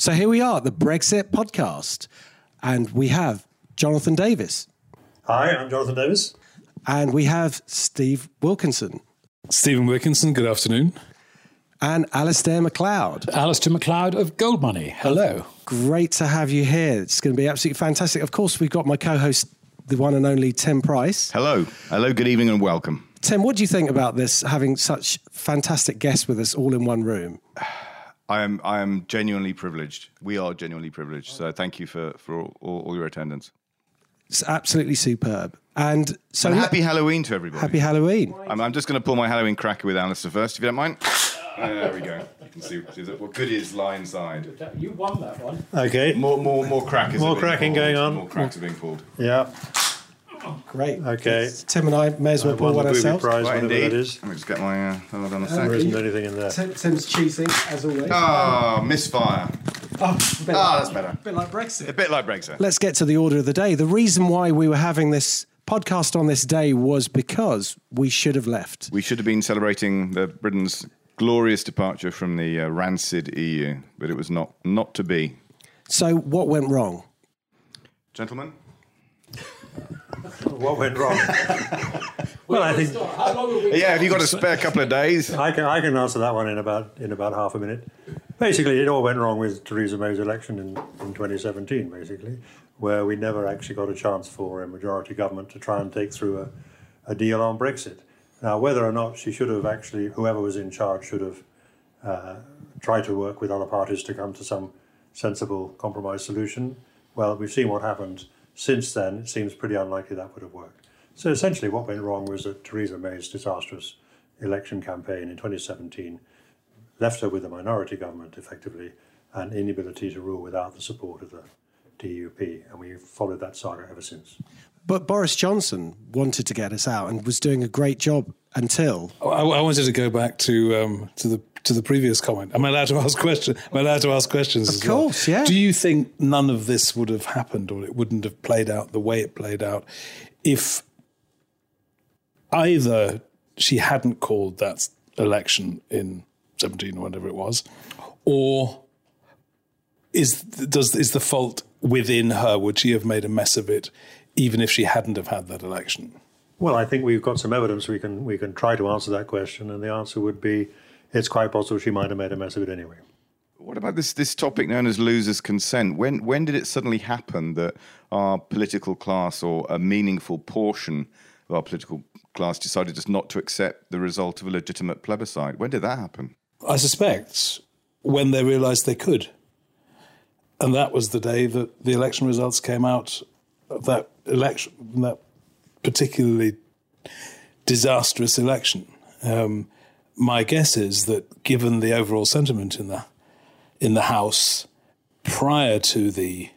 So here we are, the Brexit podcast, and we have Jonathan Davis, Hi, I'm Jonathan Davis. and we have Steve Wilkinson, Stephen Wilkinson, good afternoon. and Alasdair Macleod. Alasdair Macleod of GoldMoney. Hello. Great to have you here. It's going to be absolutely fantastic. Of course, we've got my co-host, the one and only Tim Price. Hello. Hello, good evening, and welcome. Tim, what do you think about this? Having such fantastic guests with us all in one room. I am I am genuinely privileged. We are genuinely privileged. So thank you for, for all, all, all your attendance. It's absolutely superb. And so And happy Halloween to everybody. happy Halloween. I'm, I'm just going to pull my Halloween cracker with Alasdair first, if you don't mind. There we go. You can see, see what good is lie inside. You won that one. Okay. More, more, more crackers. More cracking pulled. going on. More cracks are being pulled. Yeah. Great. Okay. Tim and I may as well I pull one the booby ourselves. prize, Right, whatever indeed. that is. Let me just get my. Uh, hold on a There sec. isn't anything in there. Tim, Tim's cheating, as always. Ah, misfire. Oh, a bit, Ah, like, that's better. a bit like Brexit. A bit like Brexit. Let's get to the order of the day. The reason why we were having this podcast on this day was because we should have left. We should have been celebrating the Britain's glorious departure from the uh, rancid EU, but it was not not to be. So, what went wrong? Gentlemen, What went wrong? well, I think How long have we yeah, have you got a spare couple of days? I can I can answer that one in about in about half a minute. Basically, it all went wrong with Theresa May's election in, in 2017. Basically, where we never actually got a chance for a majority government to try and take through a, a deal on Brexit. Now, whether or not she should have actually, whoever was in charge should have uh, tried to work with other parties to come to some sensible compromise solution. Well, we've seen what happened since then. It seems pretty unlikely that would have worked. So essentially, what went wrong was that Theresa May's disastrous election campaign in 2017 left her with a minority government, effectively, and inability to rule without the support of the DUP. And we've followed that saga ever since. But Boris Johnson wanted to get us out and was doing a great job until. I, I wanted to go back to um, to the to the previous comment. Am I allowed to ask questions? Am I allowed to ask questions? Of as well? course, yeah. Do you think none of this would have happened, or it wouldn't have played out the way it played out, if either she hadn't called that election in seventeen or whatever it was, or is does is the fault within her? Would she have made a mess of it, even if she hadn't have had that election? Well, I think we've got some evidence we can we can try to answer that question, and the answer would be it's quite possible she might have made a mess of it anyway. What about this this topic known as losers' consent? When when did it suddenly happen that our political class or a meaningful portion of our political class decided just not to accept the result of a legitimate plebiscite? When did that happen? I suspect when they realised they could. And that was the day that the election results came out of that election, that particularly disastrous election. Um, my guess is that given the overall sentiment in the in the House prior to the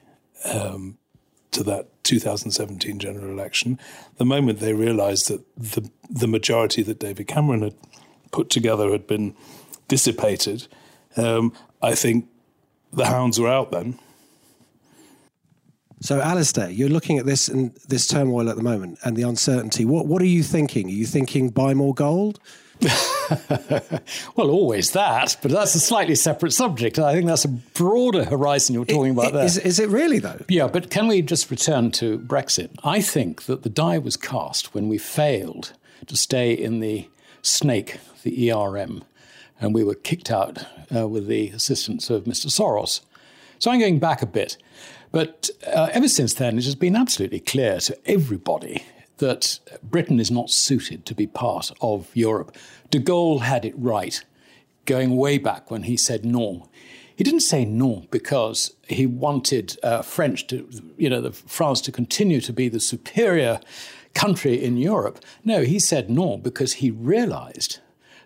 um, to that 2017 general election, the moment they realised that the the majority that David Cameron had put together had been dissipated, um, I think the hounds were out then. So, Alasdair, you're looking at this and this turmoil at the moment and the uncertainty. What What are you thinking? Are you thinking buy more gold? Well, always that, but that's a slightly separate subject. I think that's a broader horizon you're talking about there. Is, is it really though? Yeah, but can we just return to Brexit? I think that the die was cast when we failed to stay in the snake, the ERM, and we were kicked out uh, with the assistance of Mr. Soros. So I'm going back a bit. But uh, ever since then, it has been absolutely clear to everybody that Britain is not suited to be part of Europe. De Gaulle had it right going way back when he said no. He didn't say no because he wanted uh, French to, you know, France to continue to be the superior country in Europe. No, he said no because he realized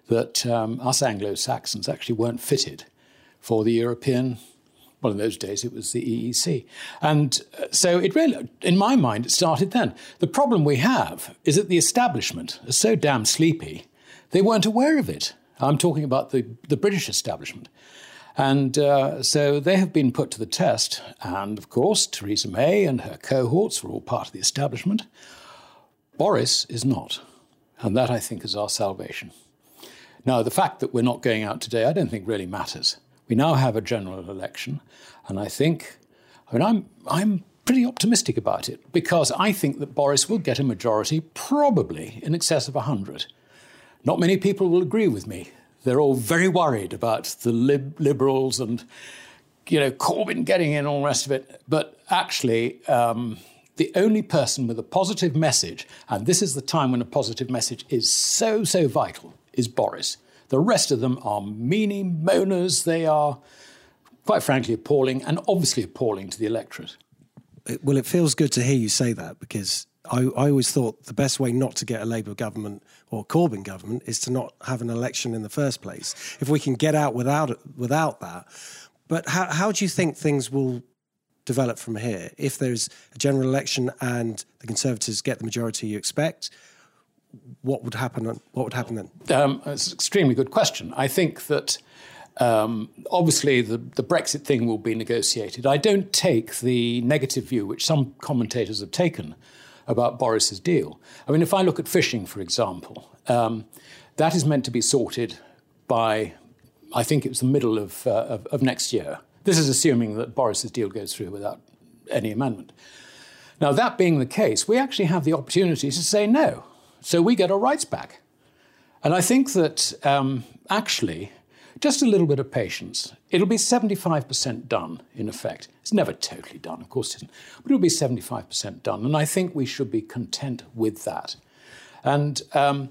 that um, us Anglo Saxons actually weren't fitted for the European. Well, in those days, it was the EEC. And uh, so it really, in my mind, it started then. The problem we have is that the establishment is so damn sleepy, they weren't aware of it. I'm talking about the, the British establishment. And uh, so they have been put to the test. And of course, Theresa May and her cohorts were all part of the establishment. Boris is not. And that, I think, is our salvation. Now, the fact that we're not going out today, I don't think really matters. We now have a general election, and I think, I mean, I'm, I'm pretty optimistic about it because I think that Boris will get a majority, probably in excess of 100. Not many people will agree with me. They're all very worried about the lib- liberals and, you know, Corbyn getting in, all the rest of it. But actually, um, the only person with a positive message, and this is the time when a positive message is so, so vital, is Boris. The rest of them are meanie moaners. They are, quite frankly, appalling and obviously appalling to the electorate. Well, it feels good to hear you say that because I, I always thought the best way not to get a Labour government or Corbyn government is to not have an election in the first place. If we can get out without it, without that, but how, how do you think things will develop from here? If there's a general election and the Conservatives get the majority you expect, what would happen? What would happen then? Um, it's an extremely good question. I think that um, obviously the, the Brexit thing will be negotiated. I don't take the negative view which some commentators have taken about Boris's deal. I mean, if I look at fishing, for example, um, that is meant to be sorted by, I think it's the middle of, uh, of, of next year. This is assuming that Boris's deal goes through without any amendment. Now, that being the case, we actually have the opportunity to say no. So we get our rights back. And I think that um, actually, just a little bit of patience. It'll be 75% done, in effect. It's never totally done, of course it isn't, but it'll be 75% done. And I think we should be content with that. And um,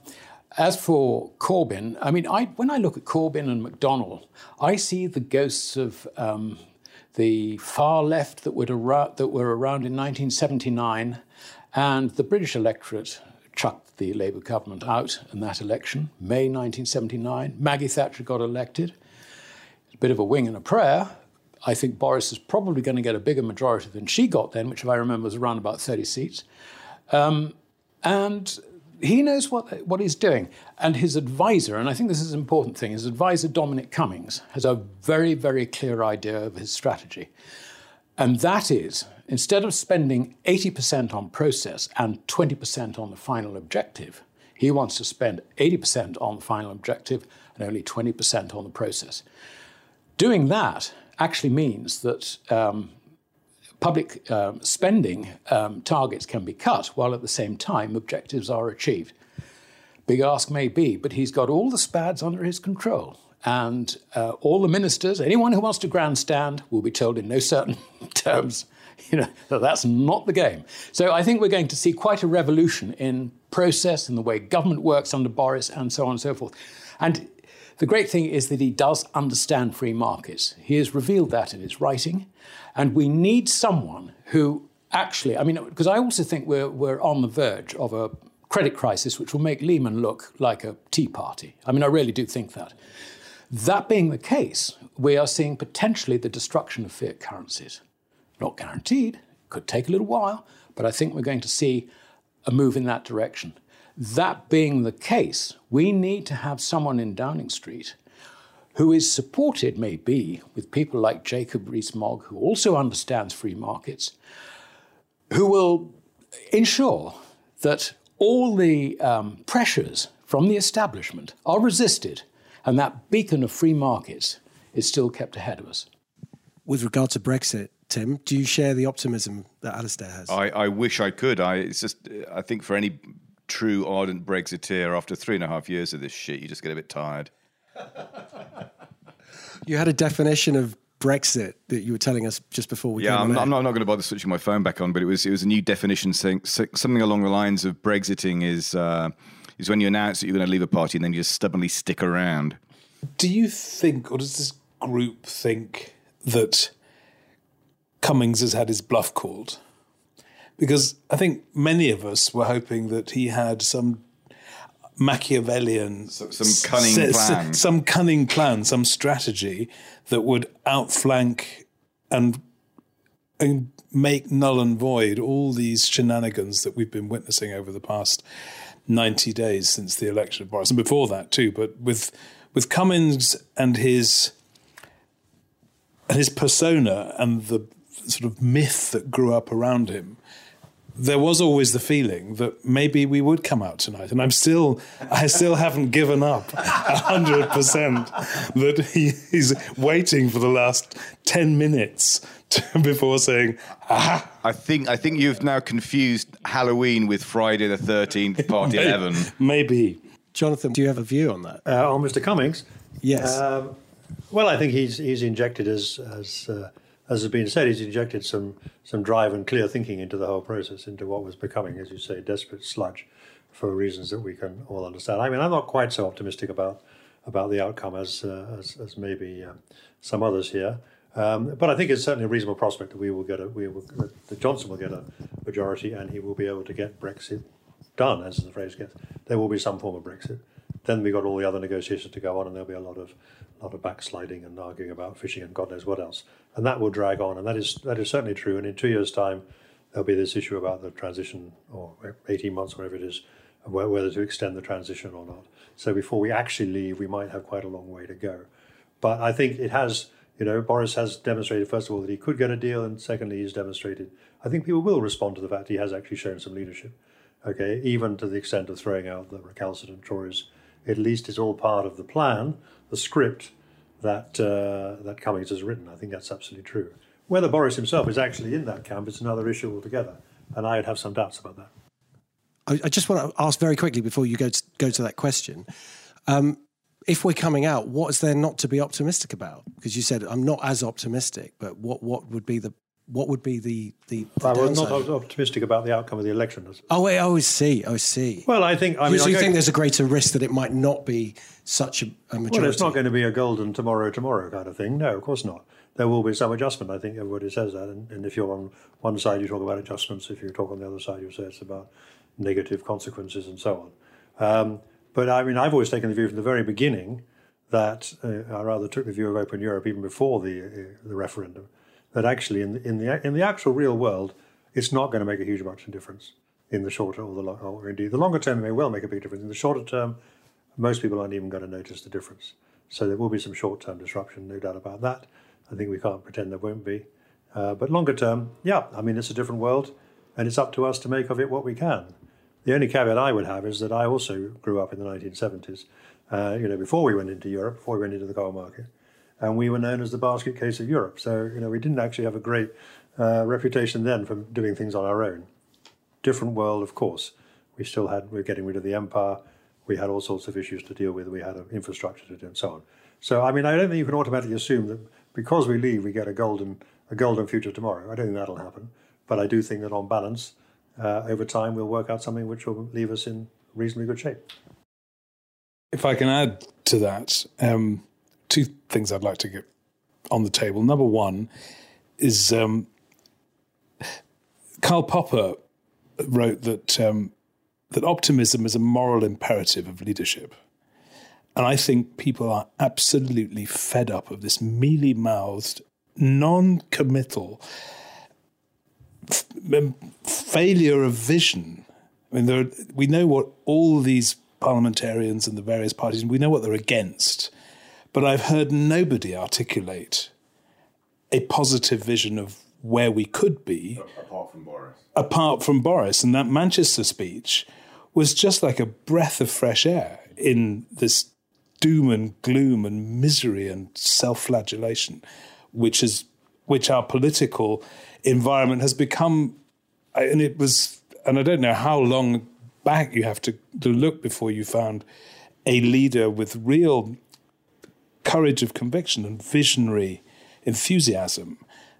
as for Corbyn, I mean, I, when I look at Corbyn and McDonnell, I see the ghosts of um, the far left that, would that were around in 1979 and the British electorate chucked the Labour government out in that election, May 1979. Maggie Thatcher got elected. A bit of a wing and a prayer. I think Boris is probably going to get a bigger majority than she got then, which, if I remember, was around about 30 seats. Um, and he knows what, what he's doing. And his advisor, and I think this is an important thing, his advisor, Dominic Cummings, has a very, very clear idea of his strategy. And that is instead of spending 80% on process and 20% on the final objective, he wants to spend 80% on the final objective and only 20% on the process. Doing that actually means that um, public um, spending um, targets can be cut while at the same time objectives are achieved. Big ask may be, but he's got all the SPADs under his control. And uh, all the ministers, anyone who wants to grandstand, will be told in no certain terms, you know, that that's not the game. So I think we're going to see quite a revolution in process and the way government works under Boris and so on and so forth. And the great thing is that he does understand free markets. He has revealed that in his writing. And we need someone who actually, I mean, because I also think we're, we're on the verge of a credit crisis which will make Lehman look like a tea party. I mean, I really do think that. That being the case, we are seeing potentially the destruction of fiat currencies. Not guaranteed, could take a little while, but I think we're going to see a move in that direction. That being the case, we need to have someone in Downing Street who is supported, maybe, with people like Jacob Rees-Mogg, who also understands free markets, who will ensure that all the um, pressures from the establishment are resisted and that beacon of free markets is still kept ahead of us. With regard to Brexit, Tim, do you share the optimism that Alasdair has? I, I wish I could. I it's just I think for any true ardent Brexiteer, after three and a half years of this shit, you just get a bit tired. you had a definition of Brexit that you were telling us just before we. Came. Yeah, I'm not, I'm not, not, going to bother switching my phone back on, but it was it was a new definition saying something along the lines of Brexiting is uh, is when you announce that you're going to leave a party and then you just stubbornly stick around. Do you think, or does this group think that Cummings has had his bluff called? Because I think many of us were hoping that he had some Machiavellian, so, some cunning s- plan, s- some cunning plan, some strategy that would outflank and and make null and void all these shenanigans that we've been witnessing over the past 90 days since the election of Boris, and before that too. But with with Cummings and his and his persona and the sort of myth that grew up around him, there was always the feeling that maybe we would come out tonight, and I'm still, I still haven't given up hundred percent that he, he's waiting for the last ten minutes to, before saying, "Ah." I think I think you've now confused Halloween with Friday the Thirteenth Part Maybe. Eleven. Maybe. Jonathan, do you have a view on that? Uh, on Mr. Cummings, Yes. Um, well, I think he's he's injected as as uh, as has been said, he's injected some some drive and clear thinking into the whole process, into what was becoming, as you say, desperate sludge, for reasons that we can all understand. I mean, I'm not quite so optimistic about about the outcome as uh, as, as maybe um, some others here. Um, but I think it's certainly a reasonable prospect that we will get a we will that Johnson will get a majority and he will be able to get Brexit done, as the phrase gets. There will be some form of Brexit. Then we've got all the other negotiations to go on, and there'll be a lot of lot of backsliding and arguing about fishing and God knows what else, and that will drag on. And that is that is certainly true. And in two years' time, there'll be this issue about the transition, or eighteen months, whatever it is, whether to extend the transition or not. So before we actually leave, we might have quite a long way to go. But I think it has, you know, Boris has demonstrated, first of all, that he could get a deal, and secondly, he's demonstrated, I think people will respond to the fact he has actually shown some leadership. Okay, even to the extent of throwing out the recalcitrant Tories. At least it's all part of the plan, the script that uh, that Cummings has written. I think that's absolutely true. Whether Boris himself is actually in that camp is another issue altogether, and I'd have some doubts about that. I, I just want to ask very quickly before you go to, go to that question. Um, if we're coming out, what is there not to be optimistic about? Because you said I'm not as optimistic, but what what would be the what would be the the, the I was not optimistic about the outcome of the election. Oh wait, I always see, I see. Well, I think. I mean, so I you go- think there's a greater risk that it might not be such a, a majority? Well, it's not going to be a golden tomorrow, tomorrow kind of thing. No, of course not. There will be some adjustment. I think everybody says that. And, and if you're on one side, you talk about adjustments. If you talk on the other side, you say it's about negative consequences and so on. Um, but I mean, I've always taken the view from the very beginning that uh, I rather took the view of open Europe even before the uh, the referendum. That actually, in the, in the in the actual real world, it's not going to make a huge much difference in the shorter or the long, or indeed the longer term. May well make a big difference. In the shorter term, most people aren't even going to notice the difference. So there will be some short term disruption, no doubt about that. I think we can't pretend there won't be. Uh, but longer term, yeah, I mean, it's a different world, and it's up to us to make of it what we can. The only caveat I would have is that I also grew up in the 1970s, uh, you know, before we went into Europe, before we went into the coal market, and we were known as the basket case of Europe. So, you know, we didn't actually have a great uh, reputation then for doing things on our own. Different world, of course. We still had, we were getting rid of the empire. We had all sorts of issues to deal with. We had infrastructure to do and so on. So, I mean, I don't think you can automatically assume that because we leave, we get a golden, a golden future tomorrow. I don't think that'll happen. But I do think that on balance, uh, over time, we'll work out something which will leave us in reasonably good shape. If I can add to that, um, two things I'd like to get on the table. Number one is um, Karl Popper wrote that um, that optimism is a moral imperative of leadership. And I think people are absolutely fed up of this mealy mouthed, non committal f- um, failure of vision. I mean, are, we know what all these parliamentarians and the various parties, we know what they're against. But I've heard nobody articulate a positive vision of where we could be Apart from Boris. apart from Boris. And that Manchester speech was just like a breath of fresh air in this doom and gloom and misery and self-flagellation, which is which our political environment has become. And it was, and I don't know how long back you have to, to look before you found a leader with real courage of conviction and visionary enthusiasm.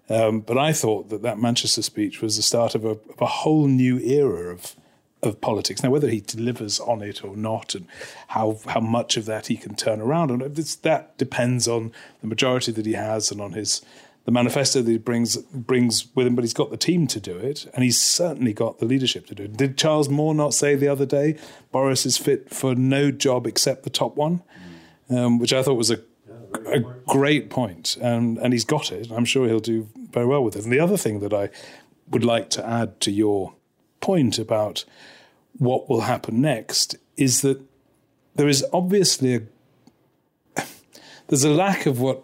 Um, but I thought that that Manchester speech was the start of a, of a whole new era of of politics. Now, whether he delivers on it or not, and how how much of that he can turn around, and that depends on the majority that he has and on his the manifesto that he brings brings with him. But he's got the team to do it, and he's certainly got the leadership to do it. Did Charles Moore not say the other day Boris is fit for no job except the top one, um, which I thought was a a great point, and and he's got it. I'm sure he'll do very well with it. And the other thing that I would like to add to your point about what will happen next is that there is obviously a there's a lack of what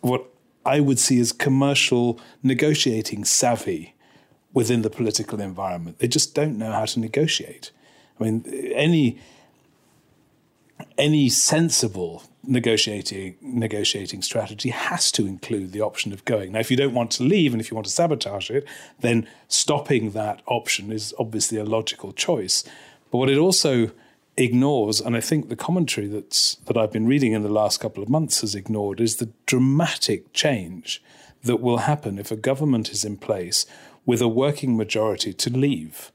what I would see as commercial negotiating savvy within the political environment. They just don't know how to negotiate. I mean, any any sensible negotiating negotiating strategy has to include the option of going. Now, if you don't want to leave and if you want to sabotage it, then stopping that option is obviously a logical choice. But what it also ignores, and I think the commentary that's that I've been reading in the last couple of months has ignored, is the dramatic change that will happen if a government is in place with a working majority to leave.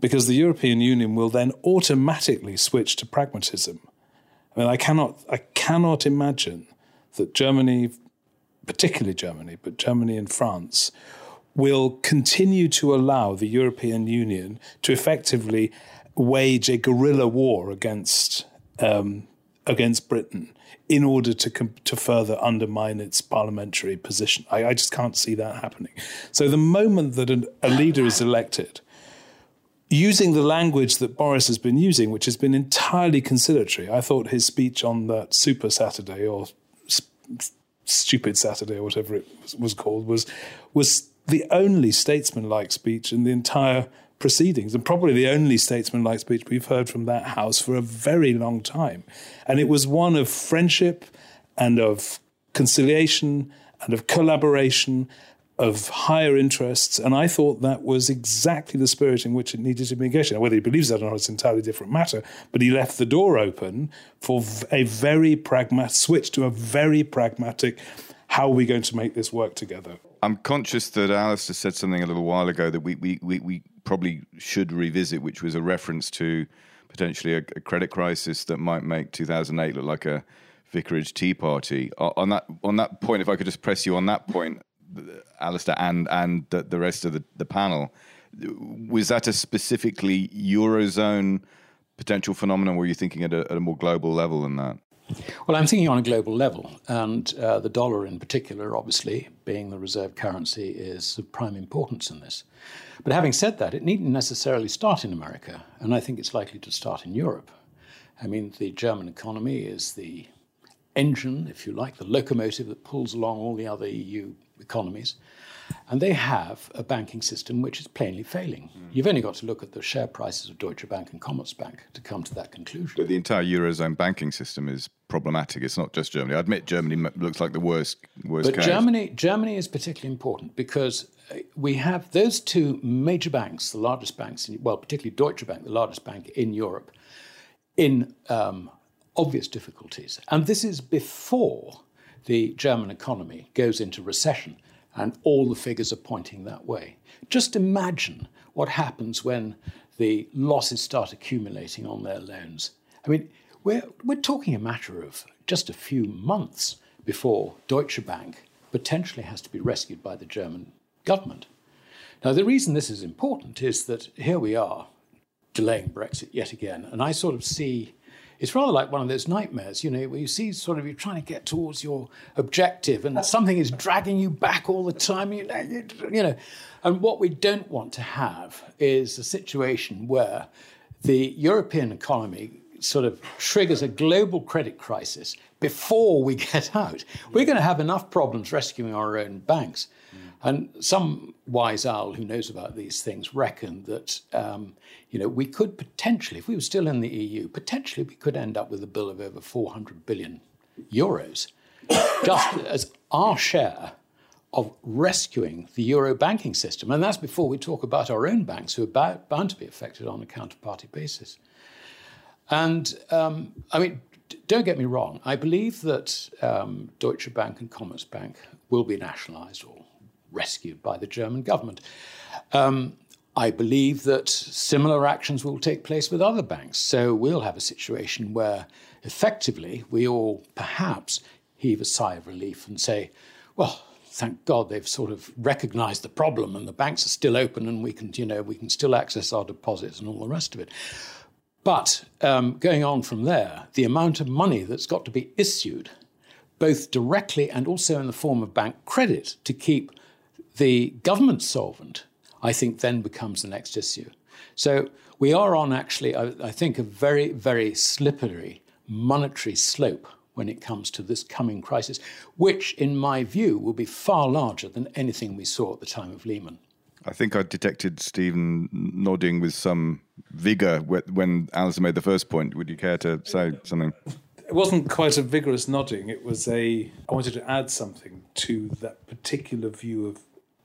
Because the European Union will then automatically switch to pragmatism. I mean, I cannot, I cannot imagine that Germany, particularly Germany, but Germany and France, will continue to allow the European Union to effectively wage a guerrilla war against um, against Britain in order to to further undermine its parliamentary position. I, I, just can't see that happening. So the moment that an, a leader is elected, using the language that Boris has been using, which has been entirely conciliatory, I thought his speech on that Super Saturday or Stupid Saturday or whatever it was, was called was was the only statesman-like speech in the entire proceedings, and probably the only statesman-like speech we've heard from that House for a very long time. And it was one of friendship and of conciliation and of collaboration, of higher interests. And I thought that was exactly the spirit in which it needed to be negotiated. Whether he believes that or not, it's an entirely different matter. But he left the door open for a very pragmatic switch to a very pragmatic. How are we going to make this work together? I'm conscious that Alasdair said something a little while ago that we, we, we, we probably should revisit, which was a reference to potentially a, a credit crisis that might make 2008 look like a vicarage tea party. On that on that point, if I could just press you on that point, Alasdair, and and the, the rest of the, the panel, was that a specifically eurozone potential phenomenon? Or were you thinking at a, at a more global level than that? Well, I'm thinking on a global level, and uh, the dollar in particular, obviously, being the reserve currency, is of prime importance in this. But having said that, it needn't necessarily start in America, and I think it's likely to start in Europe. I mean, the German economy is the engine, if you like, the locomotive that pulls along all the other EU economies. And they have a banking system which is plainly failing. Mm. You've only got to look at the share prices of Deutsche Bank and Commerzbank to come to that conclusion. But the entire Eurozone banking system is problematic. It's not just Germany. I admit Germany looks like the worst, worst but case. Germany, Germany is particularly important because uh, we have those two major banks, the largest banks, in, well, particularly Deutsche Bank, the largest bank in Europe, in um, obvious difficulties. And this is before the German economy goes into recession and all the figures are pointing that way. Just imagine what happens when the losses start accumulating on their loans. I mean, we're, we're talking a matter of just a few months before Deutsche Bank potentially has to be rescued by the German government. Now, the reason this is important is that here we are delaying Brexit yet again, and I sort of see it's rather like one of those nightmares, you know, where you see sort of you're trying to get towards your objective and something is dragging you back all the time, you know, you know. And what we don't want to have is a situation where the European economy sort of triggers a global credit crisis before we get out. We're going to have enough problems rescuing our own banks. Mm. And some wise owl who knows about these things reckoned that um, you know we could potentially, if we were still in the EU, potentially we could end up with a bill of over 400 billion euros, just as our share of rescuing the euro banking system. And that's before we talk about our own banks who are bound to be affected on a counterparty basis. And um, I mean, don't get me wrong, I believe that um, Deutsche Bank and Commerzbank will be nationalized or rescued by the German government. Um, I believe that similar actions will take place with other banks. So we'll have a situation where effectively we all perhaps heave a sigh of relief and say, well, thank God they've sort of recognized the problem and the banks are still open and we can, you know, we can still access our deposits and all the rest of it. But um, going on from there, the amount of money that's got to be issued, both directly and also in the form of bank credit, to keep the government solvent, I think, then becomes the next issue. So we are on actually, I, I think, a very, very slippery monetary slope when it comes to this coming crisis, which, in my view, will be far larger than anything we saw at the time of Lehman. I think I detected Stephen nodding with some vigour when Alasdair made the first point. Would you care to say something? It wasn't quite a vigorous nodding. It was a. I wanted to add something to that particular view of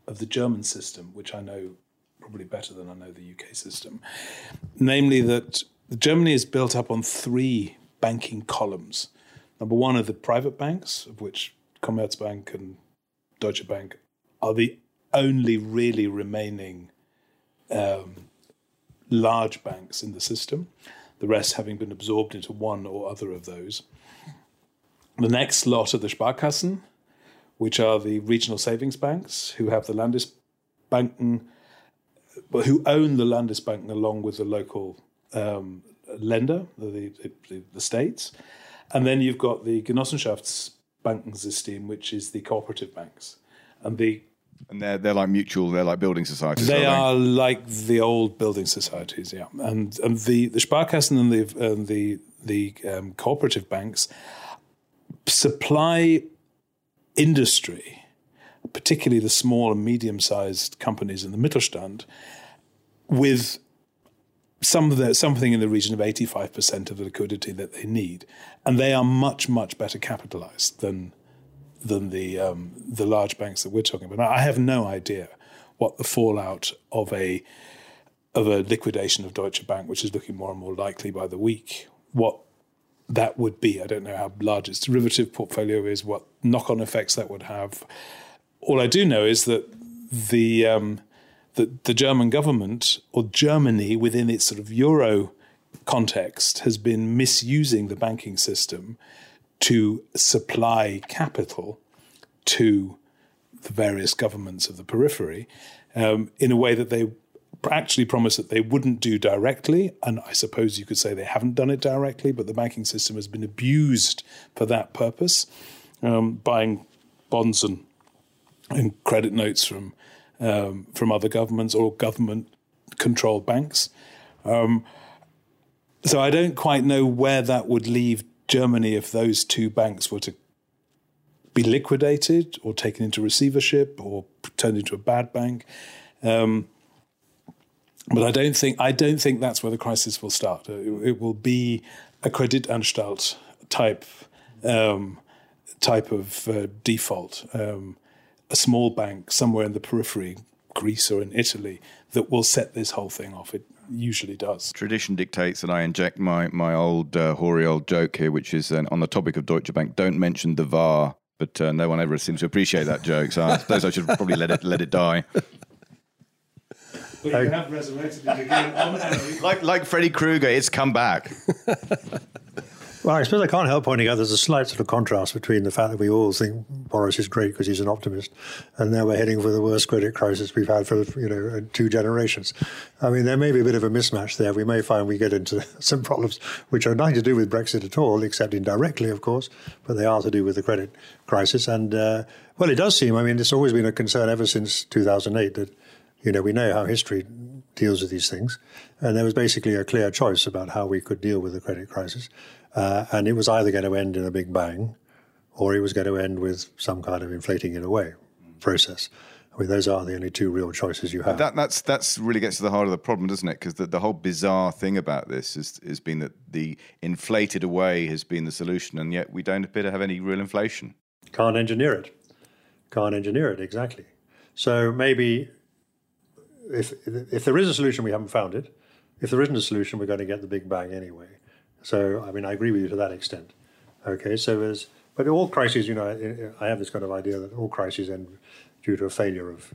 of the German system, which I know probably better than I know the UK system. Namely, that Germany is built up on three banking columns. Number one are the private banks, of which Commerzbank and Deutsche Bank are the only really remaining um, large banks in the system, the rest having been absorbed into one or other of those. The next lot are the Sparkassen, which are the regional savings banks who have the Landesbanken, who own the Landesbanken along with the local um, lender, the, the, the, states. And then you've got the Genossenschaftsbankensystem, which is the cooperative banks. And the and they're they're like mutual. They're like building societies. They are they? like the old building societies, yeah. And and the the Sparkassen and the and the the um, cooperative banks supply industry, particularly the small and medium sized companies in the Mittelstand, with some the, something in the region of 85% of the liquidity that they need. And they are much, much better capitalized than than the um, the large banks that we're talking about. I have no idea what the fallout of a of a liquidation of Deutsche Bank, which is looking more and more likely by the week, what that would be. I don't know how large its derivative portfolio is, what knock on effects that would have. All I do know is that the um, the, the German government or Germany within its sort of euro context has been misusing the banking system to supply capital to the various governments of the periphery um, in a way that they actually promised that they wouldn't do directly. And I suppose you could say they haven't done it directly, but the banking system has been abused for that purpose, um, buying bonds and, and credit notes from um, from other governments or government controlled banks. Um, so I don't quite know where that would leave Germany if those two banks were to be liquidated or taken into receivership or turned into a bad bank. Um, but I don't think I don't think that's where the crisis will start. It, it will be a Kreditanstalt type um, type of uh, default, um, a small bank somewhere in the periphery, Greece or in Italy, that will set this whole thing off. It usually does. Tradition dictates that I inject my my old uh, hoary old joke here, which is uh, on the topic of Deutsche Bank. Don't mention the VAR, but uh, no one ever seems to appreciate that joke. So I suppose I should probably let it let it die. But you have resurrected it again like like Freddy Krueger, it's come back. Well, I suppose I can't help pointing out there's a slight sort of contrast between the fact that we all think Boris is great because he's an optimist, and now we're heading for the worst credit crisis we've had for you know two generations. I mean, there may be a bit of a mismatch there. We may find we get into some problems which are nothing to do with Brexit at all, except indirectly, of course, but they are to do with the credit crisis. And uh, well, it does seem. I mean, it's always been a concern ever since 2008 that you know we know how history deals with these things, and there was basically a clear choice about how we could deal with the credit crisis. Uh, and it was either going to end in a big bang or it was going to end with some kind of inflating it away process. I mean, those are the only two real choices you have. That that's that's really gets to the heart of the problem, doesn't it? Because the, the whole bizarre thing about this is has been that the inflated away has been the solution, and yet we don't appear to have any real inflation. Can't engineer it. Can't engineer it exactly. So maybe if if there is a solution, we haven't found it. If there isn't a solution, we're going to get the big bang anyway. So, I mean, I agree with you to that extent. Okay, so there's, but all crises, you know, I, have this kind of idea that all crises end due to a failure of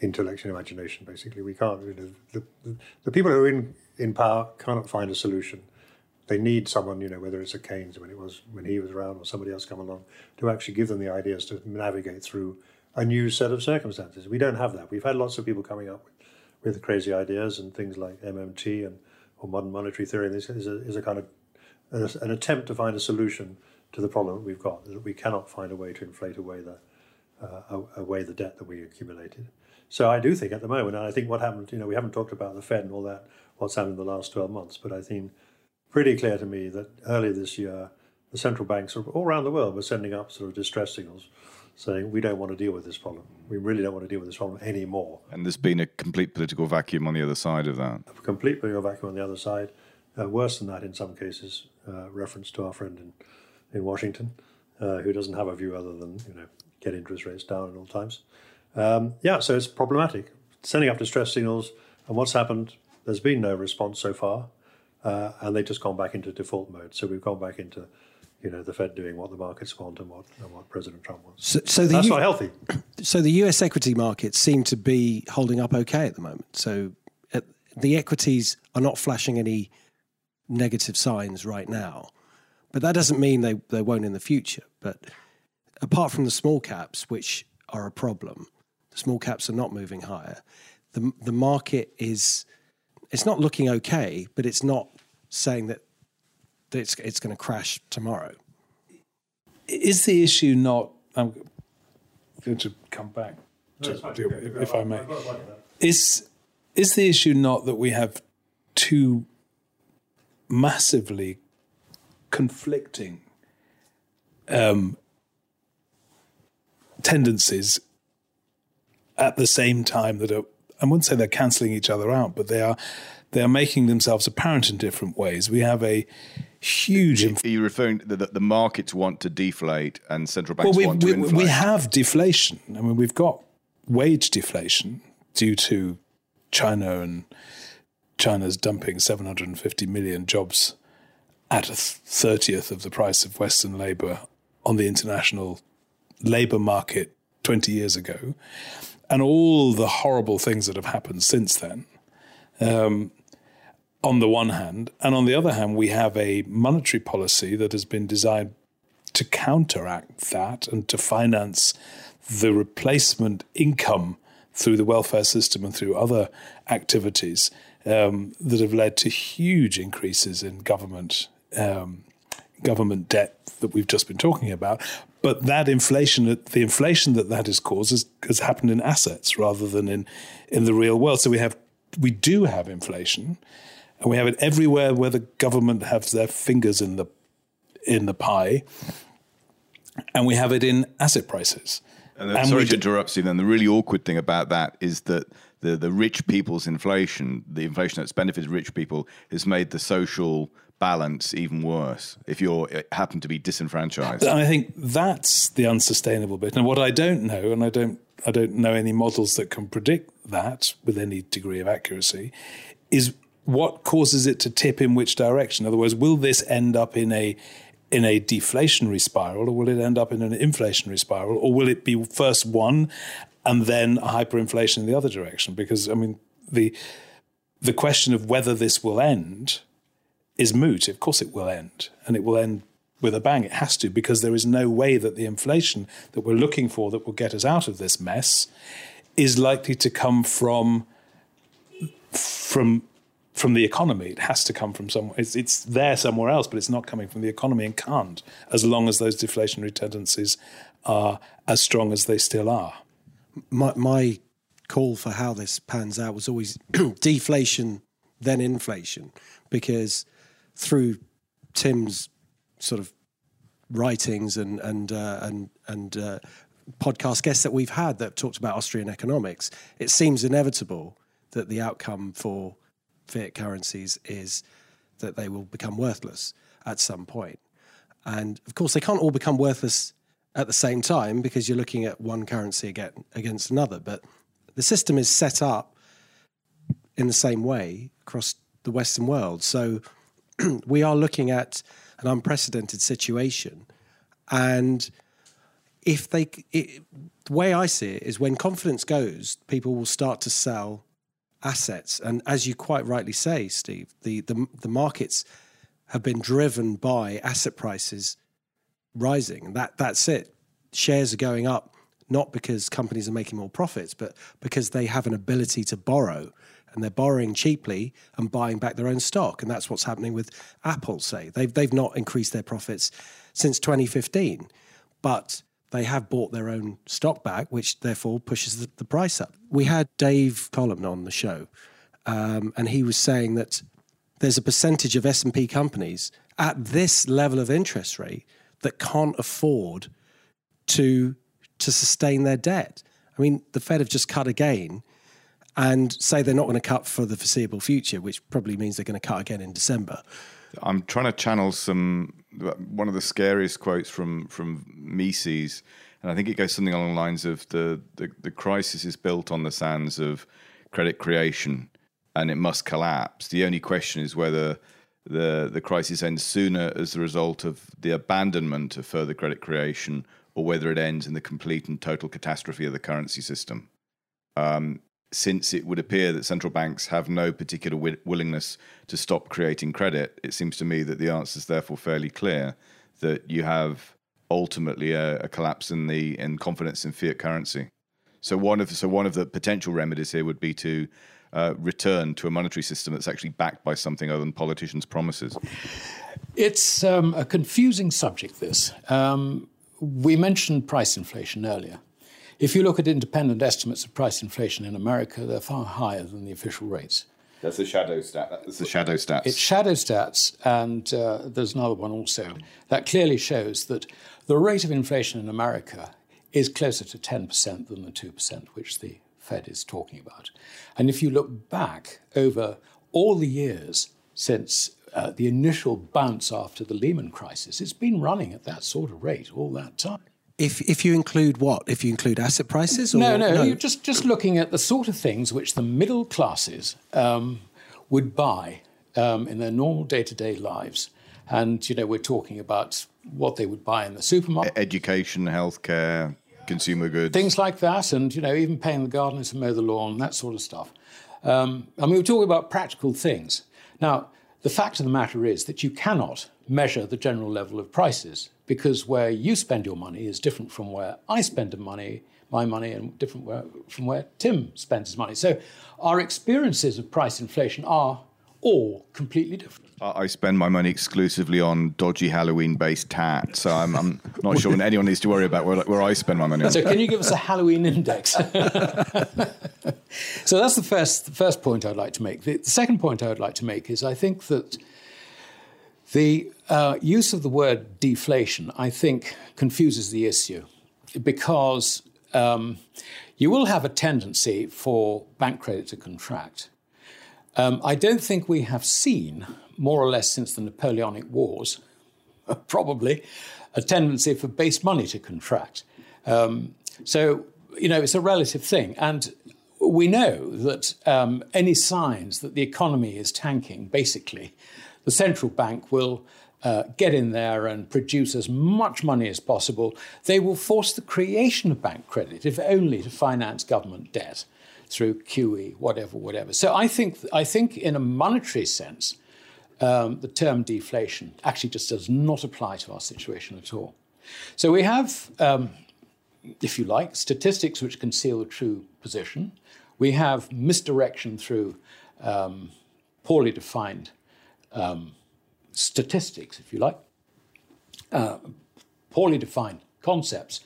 intellect and imagination, basically. We can't, you know, the, the, people who are in, in power cannot find a solution. They need someone, you know, whether it's a Keynes when it was when he was around or somebody else come along, to actually give them the ideas to navigate through a new set of circumstances. We don't have that. We've had lots of people coming up with, with crazy ideas and things like MMT and or modern monetary theory. This is a, is a kind of an attempt to find a solution to the problem that we've got. That we cannot find a way to inflate away the uh, away the debt that we accumulated. So I do think at the moment, and I think what happened, you know, we haven't talked about the Fed and all that, what's happened in the last 12 months, but I think pretty clear to me that earlier this year, the central banks all around the world were sending up sort of distress signals, saying we don't want to deal with this problem. We really don't want to deal with this problem anymore. And there's been a complete political vacuum on the other side of that. A complete political vacuum on the other side. Uh, worse than that in some cases. Uh, reference to our friend in, in Washington, uh, who doesn't have a view other than you know get interest rates down at all times. Um, yeah, so it's problematic. Sending up distress signals, and what's happened? There's been no response so far, uh, and they've just gone back into default mode. So we've gone back into you know the Fed doing what the markets want and what and what President Trump wants. So, so the That's U- not healthy. So the US equity markets seem to be holding up okay at the moment. So uh, the equities are not flashing any negative signs right now. But that doesn't mean they, they won't in the future. But apart from the small caps, which are a problem, the small caps are not moving higher. The, the market is, it's not looking okay, but it's not saying that it's, it's going to crash tomorrow. Is the issue not? I'm going to come back, to, if, if I may. Is is the issue not that we have two massively conflicting um, tendencies at the same time that are I wouldn't say they're cancelling each other out, but they are they are making themselves apparent in different ways. We have a huge inf- Are you referring to the, the markets want to deflate and central banks well, want to inflate? we have deflation. I mean, we've got wage deflation due to China and China's dumping 750 million jobs at a thirtieth of the price of Western labour on the international labour market 20 years ago, and all the horrible things that have happened since then. Um, on the one hand, and on the other hand, we have a monetary policy that has been designed to counteract that and to finance the replacement income through the welfare system and through other activities um, that have led to huge increases in government um, government debt that we've just been talking about. But that inflation, the inflation that that has caused, has, has happened in assets rather than in in the real world. So we have we do have inflation, and we have it everywhere where the government has their fingers in the in the pie, and we have it in asset prices. And, And sorry to interrupt, Stephen. The really awkward thing about that is that the, the rich people's inflation, the inflation that's benefited rich people, has made the social balance even worse if uh, happen to be disenfranchised. And I think that's the unsustainable bit. And what I don't know, and I don't, I don't know any models that can predict that with any degree of accuracy, is what causes it to tip in which direction. In other words, will this end up in a in a deflationary spiral, or will it end up in an inflationary spiral, or will it be first one and then hyperinflation in the other direction? Because I mean, the the question of whether this will end is moot. Of course, it will end, and it will end with a bang. It has to, because there is no way that the inflation that we're looking for that will get us out of this mess is likely to come from from from the economy. It has to come from somewhere. It's, it's there somewhere else, but it's not coming from the economy and can't as long as those deflationary tendencies are as strong as they still are. my my call for how this pans out was always deflation then inflation because through Tim's sort of writings and and uh, and and uh, podcast guests that we've had that have talked about Austrian economics, it seems inevitable that the outcome for fiat currencies is that they will become worthless at some point. And of course, they can't all become worthless at the same time because you're looking at one currency again against another. But the system is set up in the same way across the Western world. So we are looking at an unprecedented situation. And if they, it, the way I see it is when confidence goes, people will start to sell assets. And as you quite rightly say, Steve, the, the, the markets have been driven by asset prices rising. And that, that's it. Shares are going up, not because companies are making more profits, but because they have an ability to borrow and they're borrowing cheaply and buying back their own stock. And that's what's happening with Apple, say. They've, they've not increased their profits since 2015, but they have bought their own stock back, which therefore pushes the, the price up. We had Dave Collum on the show, um, and he was saying that there's a percentage of S&P companies at this level of interest rate that can't afford to to sustain their debt. I mean, the Fed have just cut again and say they're not going to cut for the foreseeable future, which probably means they're going to cut again in December. I'm trying to channel some one of the scariest quotes from from Mises, and I think it goes something along the lines of the, the, the crisis is built on the sands of credit creation, and it must collapse. The only question is whether the the crisis ends sooner as a result of the abandonment of further credit creation, or whether it ends in the complete and total catastrophe of the currency system. Um, since it would appear that central banks have no particular wi- willingness to stop creating credit, it seems to me that the answer is therefore fairly clear that you have ultimately a, a, collapse in the in confidence in fiat currency. So one of so one of the potential remedies here would be to uh, return to a monetary system that's actually backed by something other than politicians' promises. It's um, a confusing subject. This um, we mentioned price inflation earlier. If you look at independent estimates of price inflation in America, they're far higher than the official rates. That's the shadow stat. That's the shadow stats. It's shadow stats, and uh, there's another one also that clearly shows that the rate of inflation in America is closer to 10% than the 2%, which the Fed is talking about. And if you look back over all the years since uh, the initial bounce after the Lehman crisis, it's been running at that sort of rate all that time. If if you include what? If you include asset prices? Or, no, no, no. You're just just looking at the sort of things which the middle classes um, would buy um, in their normal day to day lives, and you know we're talking about what they would buy in the supermarket, education, healthcare, consumer goods, things like that, and you know even paying the gardeners to mow the lawn, that sort of stuff. Um, and we were talking about practical things. Now, the fact of the matter is that you cannot measure the general level of prices because where you spend your money is different from where I spend money, my money, and different where, from where Tim spends his money. So our experiences of price inflation are all completely different. I spend my money exclusively on dodgy Halloween-based tat, so I'm, I'm not sure anyone needs to worry about where, where, I spend my money. On. So, can you give us a Halloween index? so that's the first the first point I'd like to make. The, the second point I would like to make is I think that the uh, use of the word deflation, I think, confuses the issue because um, you will have a tendency for bank credit to contract. Um, I don't think we have seen, more or less since the Napoleonic Wars, probably, a tendency for base money to contract. Um, so, you know, it's a relative thing. And we know that um, any signs that the economy is tanking, basically, the central bank will uh, get in there and produce as much money as possible. They will force the creation of bank credit, if only to finance government debt through QE, whatever, whatever. So I think, I think in a monetary sense, um, the term deflation actually just does not apply to our situation at all. So we have, um, if you like, statistics which conceal the true position. We have misdirection through um, poorly defined um, statistics, if you like, uh, poorly defined concepts.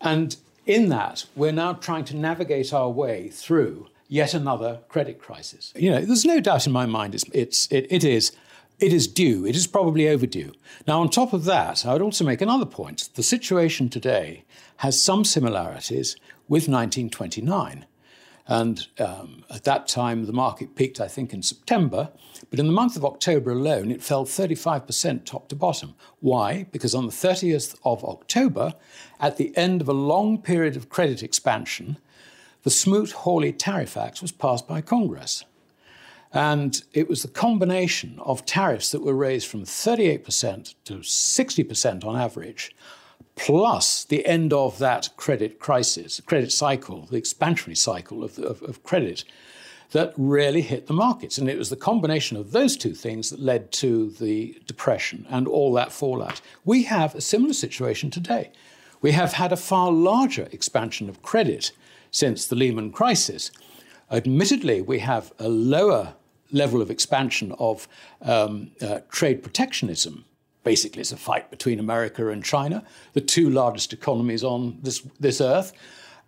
And in that, we're now trying to navigate our way through yet another credit crisis. You know, there's no doubt in my mind it's, it's, it, it is it is due. It is probably overdue. Now, on top of that, I would also make another point. The situation today has some similarities with 1929. And um, at that time, the market peaked, I think, in September. But in the month of October alone, it fell 35% top to bottom. Why? Because on the 30th of October, at the end of a long period of credit expansion, the Smoot Hawley Tariff Act was passed by Congress. And it was the combination of tariffs that were raised from 38% to 60% on average plus the end of that credit crisis, the credit cycle, the expansionary cycle of, of, of, credit, that really hit the markets. And it was the combination of those two things that led to the depression and all that fallout. We have a similar situation today. We have had a far larger expansion of credit since the Lehman crisis. Admittedly, we have a lower level of expansion of um, uh, trade protectionism basically it's a fight between America and China, the two largest economies on this, this earth.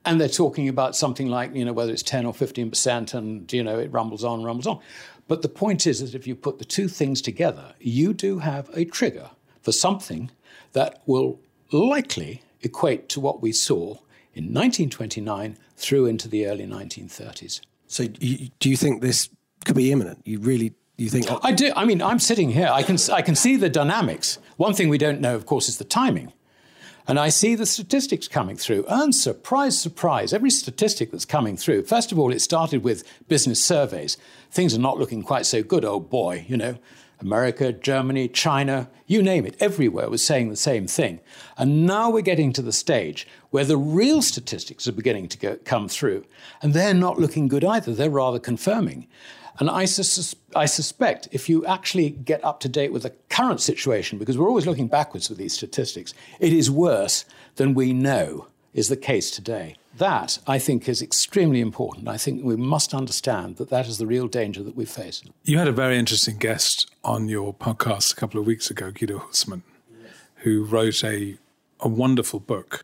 And they're talking about something like, you know, whether it's 10 or 15%, and, you know, it rumbles on, rumbles on. But the point is that if you put the two things together, you do have a trigger for something that will likely equate to what we saw in 1929 through into the early 1930s. So, do you think this could be imminent? You really you think? I do. I mean, I'm sitting here. I can I can see the dynamics. One thing we don't know, of course, is the timing. And I see the statistics coming through. And surprise, surprise, every statistic that's coming through. First of all, it started with business surveys. Things are not looking quite so good, oh boy, you know. America, Germany, China, you name it, everywhere was saying the same thing. And now we're getting to the stage where the real statistics are beginning to go, come through. And they're not looking good either, they're rather confirming. And I, sus- I, suspect if you actually get up to date with the current situation, because we're always looking backwards with these statistics, it is worse than we know is the case today. That, I think, is extremely important. I think we must understand that that is the real danger that we face. You had a very interesting guest on your podcast a couple of weeks ago, Guido Hülsmann, yes. who wrote a, a wonderful book.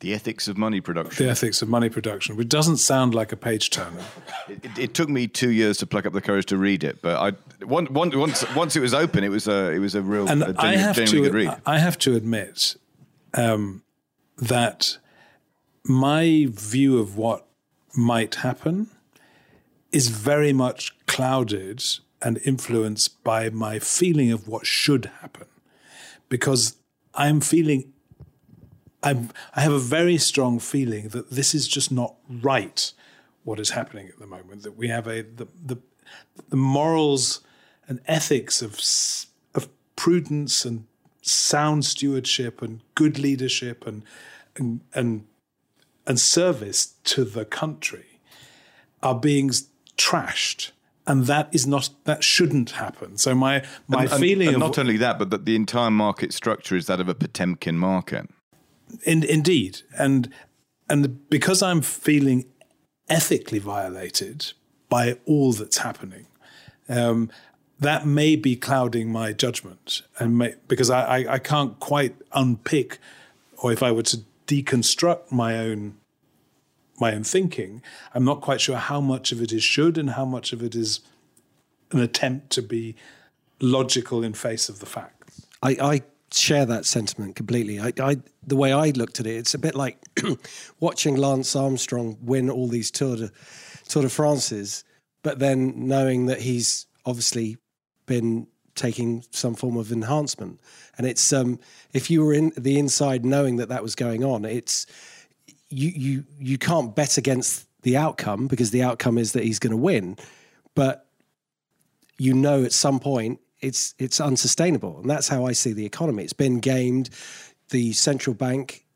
The Ethics of Money Production. The Ethics of Money Production, which doesn't sound like a page turner. It, it, it, took me two years to pluck up the courage to read it, but I, one, one, once, once it was open, it was a, it was a real, and a genuine, I have to, good read. I have to admit um, that my view of what might happen is very much clouded and influenced by my feeling of what should happen. Because I'm feeling, I'm, I have a very strong feeling that this is just not right, what is happening at the moment. That we have a, the, the, the morals and ethics of, of prudence and sound stewardship and good leadership and, and, and and service to the country are being trashed and that is not that shouldn't happen. So my my and, feeling and, and not only that, but that the entire market structure is that of a Potemkin market. In, indeed, and and because I'm feeling ethically violated by all that's happening, um, that may be clouding my judgment, and may, because I, I, I can't quite unpick, or if I were to deconstruct my own my own thinking, I'm not quite sure how much of it is should and how much of it is an attempt to be logical in face of the facts. I, I share that sentiment completely. I, I, the way I looked at it, it's a bit like watching Lance Armstrong win all these Tour de, Tour de France's, but then knowing that he's obviously been taking some form of enhancement. And it's um, if you were in the inside knowing that that was going on, it's you you you can't bet against the outcome because the outcome is that he's going to win, but you know at some point it's it's unsustainable, and that's how I see the economy. It's been gamed. The central bank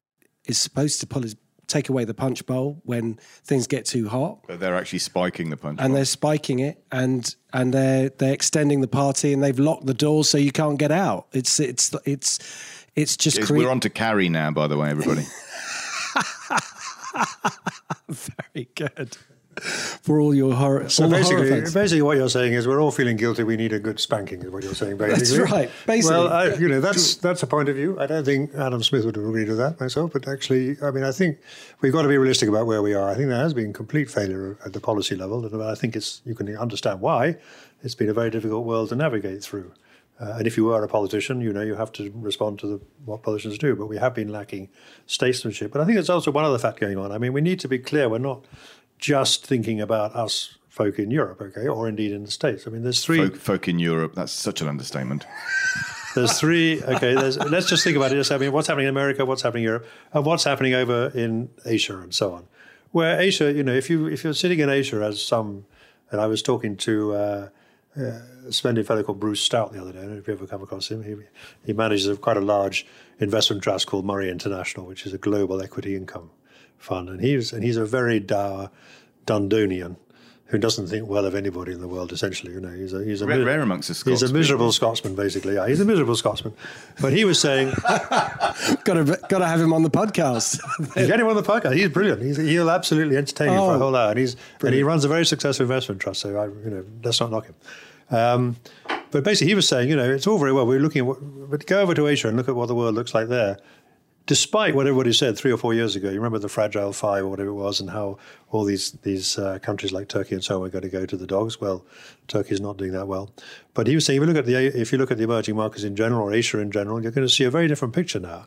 is supposed to pull his take away the punch bowl when things get too hot. But they're actually spiking the punch and bowl. they're spiking it, and and they're they're extending the party, and they've locked the doors so you can't get out. It's it's it's it's just. Cre- we're on to carry now, by the way, everybody. Very good. For all your horror. So basically, basically, what you're saying is we're all feeling guilty. We need a good spanking. Is what you're saying, basically. That's right. Basically, well, I, you know, that's that's a point of view. I don't think Adam Smith would agree to that myself, but actually, I mean, I think we've got to be realistic about where we are. I think there has been complete failure at the policy level, and I think it's you can understand why. It's been a very difficult world to navigate through. Uh, and if you are a politician, you know you have to respond to the, what politicians do. But we have been lacking statesmanship. But I think there's also one other fact going on. I mean, we need to be clear. We're not just thinking about us folk in Europe, okay, or indeed in the States. I mean, there's three folk, folk in Europe. That's such an understatement. there's three. Okay, there's, let's just think about it. Just, I mean, what's happening in America, what's happening in Europe, and what's happening over in Asia, and so on. Where Asia, you know, if you if you're sitting in Asia as some, and I was talking to. Uh, uh, a splendid fellow called Bruce Stout the other day. I don't know if you ever come across him. He, he manages a, quite a large investment trust called Murray International, which is a global equity income fund. And he's and he's a very dour Dundonian who doesn't think well of anybody in the world. Essentially, you know, he's a he's a rare, rare amongst the Scots. He's a miserable Scotsman, basically. Yeah, he's a miserable Scotsman. But he was saying, got to got to have him on the podcast. get him on the podcast. He's brilliant. He's, he'll absolutely entertain you oh, for a oh, whole hour. And he's brilliant. and he runs a very successful investment trust. So I, you know, let's not knock him. Um, but basically, he was saying, you know, it's all very well. We're looking at, what, but go over to Asia and look at what the world looks like there despite what everybody said three or four years ago, you remember the Fragile Five or whatever it was, and how all these these uh, countries like Turkey and so on were going to go to the dogs. Well, Turkey's not doing that well. But he was saying, if you look at the if you look at the emerging markets in general or Asia in general, you're going to see a very different picture now.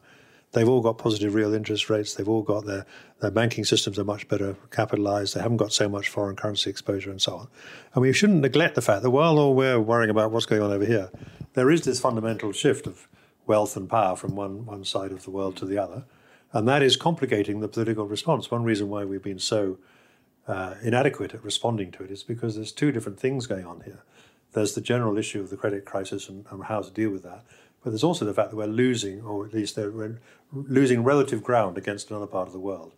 They've all got positive real interest rates. They've all got their, their banking systems are much better capitalized. They haven't got so much foreign currency exposure and so on. And we shouldn't neglect the fact that while all we're worrying about what's going on over here, there is this fundamental shift of wealth and power from one, one side of the world to the other. And that is complicating the political response. One reason why we've been so uh, inadequate at responding to it is because there's two different things going on here. There's the general issue of the credit crisis and, and how to deal with that. But there's also the fact that we're losing, or at least we're losing relative ground against another part of the world.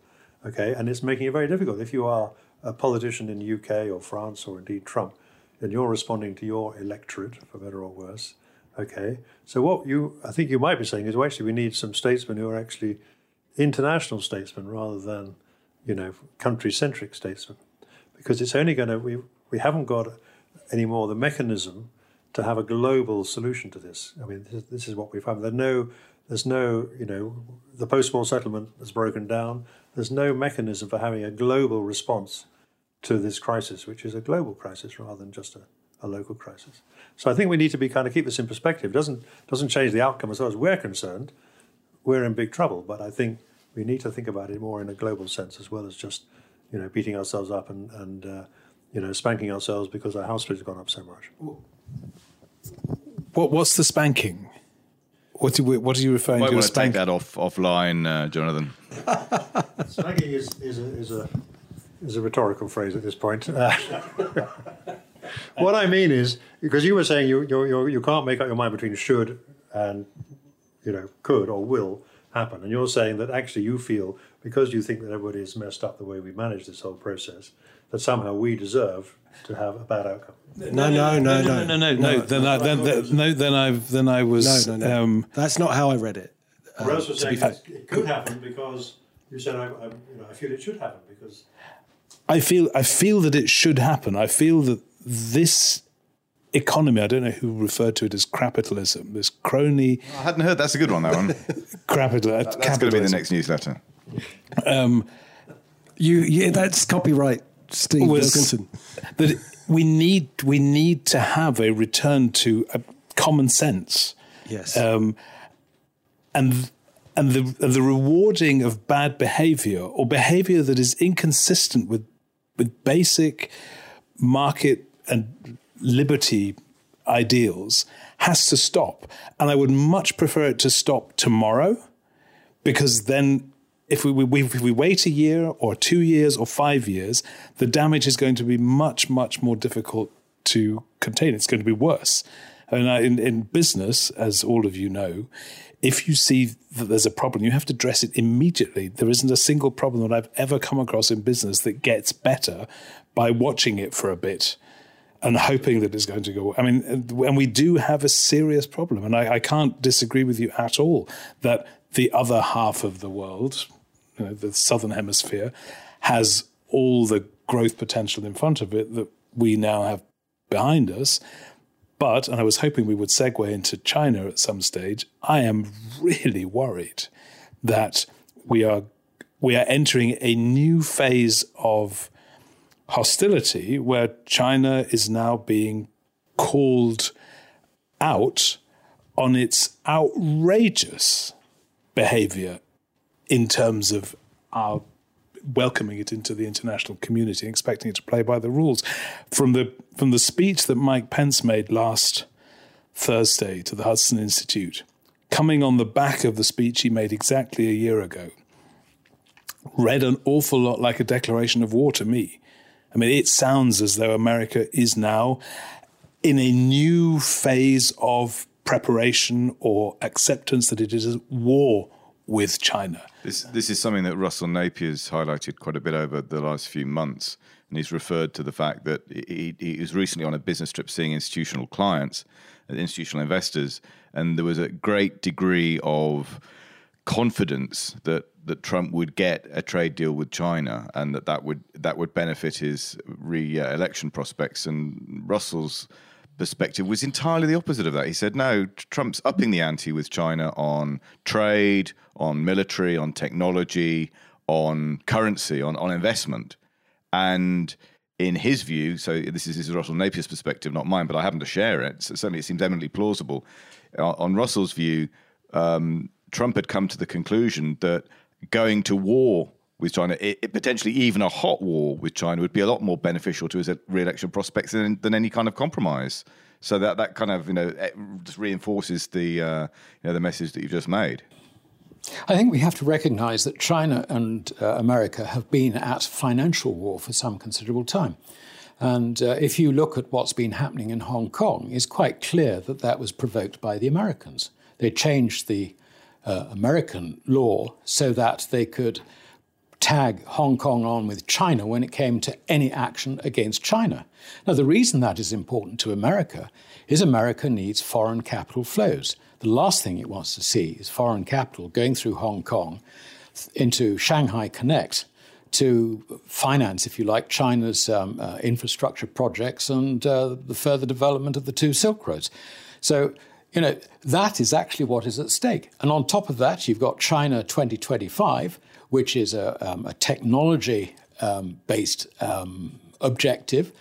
Okay, and it's making it very difficult. If you are a politician in the UK or France or indeed Trump, and you're responding to your electorate, for better or worse. Okay, so what you I think you might be saying is, well, actually, we need some statesmen who are actually international statesmen rather than, you know, country-centric statesmen, because it's only going to we we haven't got anymore the mechanism to have a global solution to this. I mean, this, this is what we've found. There's no, there's no, you know, the post-war settlement has broken down. There's no mechanism for having a global response to this crisis, which is a global crisis rather than just a, a local crisis. So I think we need to be kind of keep this in perspective. It doesn't doesn't change the outcome as far as we're concerned. We're in big trouble, but I think we need to think about it more in a global sense as well as just, you know, beating ourselves up and and uh, you know spanking ourselves because our house rate has gone up so much. What what's the spanking? What do we, what are you referring Might to? want as to take that off offline, uh, Jonathan. Spanking is, is, a, is, a, is a rhetorical phrase at this point. Uh, what I mean is, because you were saying you, you, you, you can't make up your mind between should and, you know, could or will happen. And you're saying that actually you feel, because you think that everybody has messed up the way we manage this whole process, that somehow we deserve to have a bad outcome. No, no, no, no, no, no, no. Then I then, then no, then I then I was no, no, no. um, That's not how I read it. Rose was saying it could happen because you said, I, I, you know, I feel it should happen because I feel I feel that it should happen. I feel that this economy, I don't know who referred to it as capitalism, this crony I hadn't heard. That's a good one. That one. capital, uh, That's going to be the next newsletter. Um, you, you that's copyright, Steve was Wilkinson. that we need we need to have a return to a common sense. Yes. um, and and the and the rewarding of bad behavior or behavior that is inconsistent with with basic market and liberty ideals has to stop. And I would much prefer it to stop tomorrow, because then if we, we if we wait a year or two years or five years, the damage is going to be much much more difficult to contain. It's going to be worse. And in, in business, as all of you know, if you see that there's a problem, you have to address it immediately. There isn't a single problem that I've ever come across in business that gets better by watching it for a bit and hoping that it's going to go. I mean, and we do have a serious problem, and I, I can't disagree with you at all that the other half of the world, you know, the southern hemisphere, has all the growth potential in front of it that we now have behind us. But, and I was hoping we would segue into China at some stage. I am really worried that we are we are entering a new phase of hostility where China is now being called out on its outrageous behavior in terms of our welcoming it into the international community and expecting it to play by the rules. From the from the speech that Mike Pence made last Thursday to the Hudson Institute, coming on the back of the speech he made exactly a year ago, read an awful lot like a declaration of war to me. I mean, it sounds as though America is now in a new phase of preparation or acceptance that it is at war with China. This this is something that Russell Napier's highlighted quite a bit over the last few months, and he's referred to the fact that he, he was recently on a business trip seeing institutional clients, institutional investors, and there was a great degree of confidence that that Trump would get a trade deal with China, and that that would that would benefit his re-election prospects. And Russell's perspective was entirely the opposite of that. He said, no, Trump's upping the ante with China on trade, on military, on technology, on currency, on, on investment. And in his view, so this is, this is Russell Napier's perspective, not mine, but I happen to share it. So certainly it seems eminently plausible. Uh, on Russell's view, um, Trump had come to the conclusion that going to war with China, it, it potentially even a hot war with China, would be a lot more beneficial to his re-election prospects than, than any kind of compromise. So that that kind of you know just reinforces the uh, you know the message that you've just made. I think we have to recognize that China and uh, America have been at financial war for some considerable time. And uh, if you look at what's been happening in Hong Kong, it's quite clear that that was provoked by the Americans. They changed the uh, American law so that they could tag Hong Kong on with China when it came to any action against China. Now, the reason that is important to America is America needs foreign capital flows. The last thing it wants to see is foreign capital going through Hong Kong into Shanghai Connect to finance, if you like, China's um, uh, infrastructure projects and uh, the further development of the two Silk Roads. So, you know, that is actually what is at stake. And on top of that, you've got China 2025, which is a, um, a technology um, based um, objective.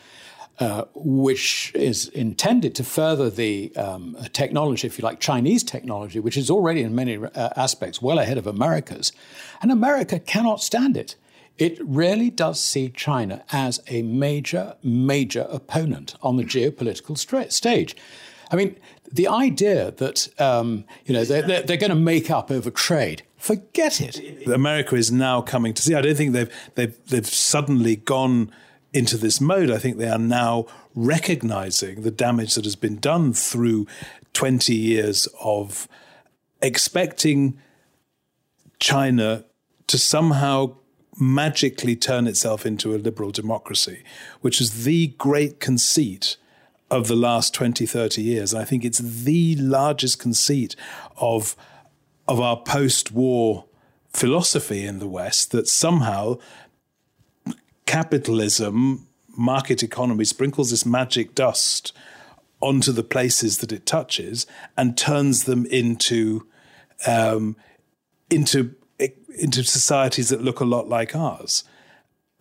Uh, which is intended to further the um, technology, if you like, Chinese technology, which is already in many uh, aspects well ahead of America's. And America cannot stand it it really does see China as a major, major opponent on the geopolitical stage. I mean, the idea that um, you know they're, they're, they're going to make up over trade, forget it. America is now coming to see. I don't think they've they've they've suddenly gone into this mode. I think they are now recognizing the damage that has been done through 20 years of expecting China to somehow magically turn itself into a liberal democracy, which is the great conceit of the last 20, 30 years. I think it's the largest conceit of, of our post war philosophy in the West that somehow capitalism, market economy sprinkles this magic dust onto the places that it touches and turns them into um, into into societies that look a lot like ours.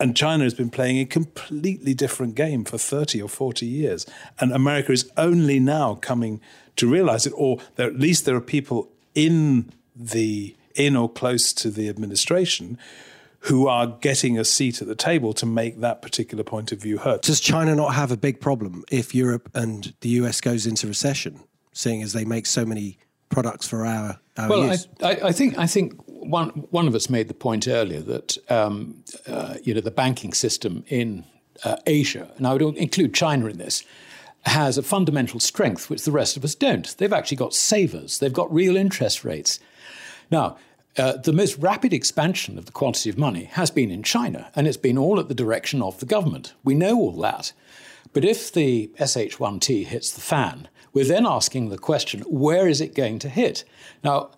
And China has been playing a completely different game for 30 or 40 years. And America is only now coming to realize it, or there, at least there are people in the in or close to the administration who are getting a seat at the table to make that particular point of view heard. Does China not have a big problem if Europe and the US goes into recession, seeing as they make so many products for our, our well, use? I, I, think I think one one of us made the point earlier that um, uh, you know the banking system in uh, Asia, and I would include China in this, has a fundamental strength which the rest of us don't. They've actually got savers. They've got real interest rates. Now. Uh, the most rapid expansion of the quantity of money has been in China, and it's been all at the direction of the government. We know all that. But if the SH1T hits the fan, we're then asking the question where is it going to hit? Now,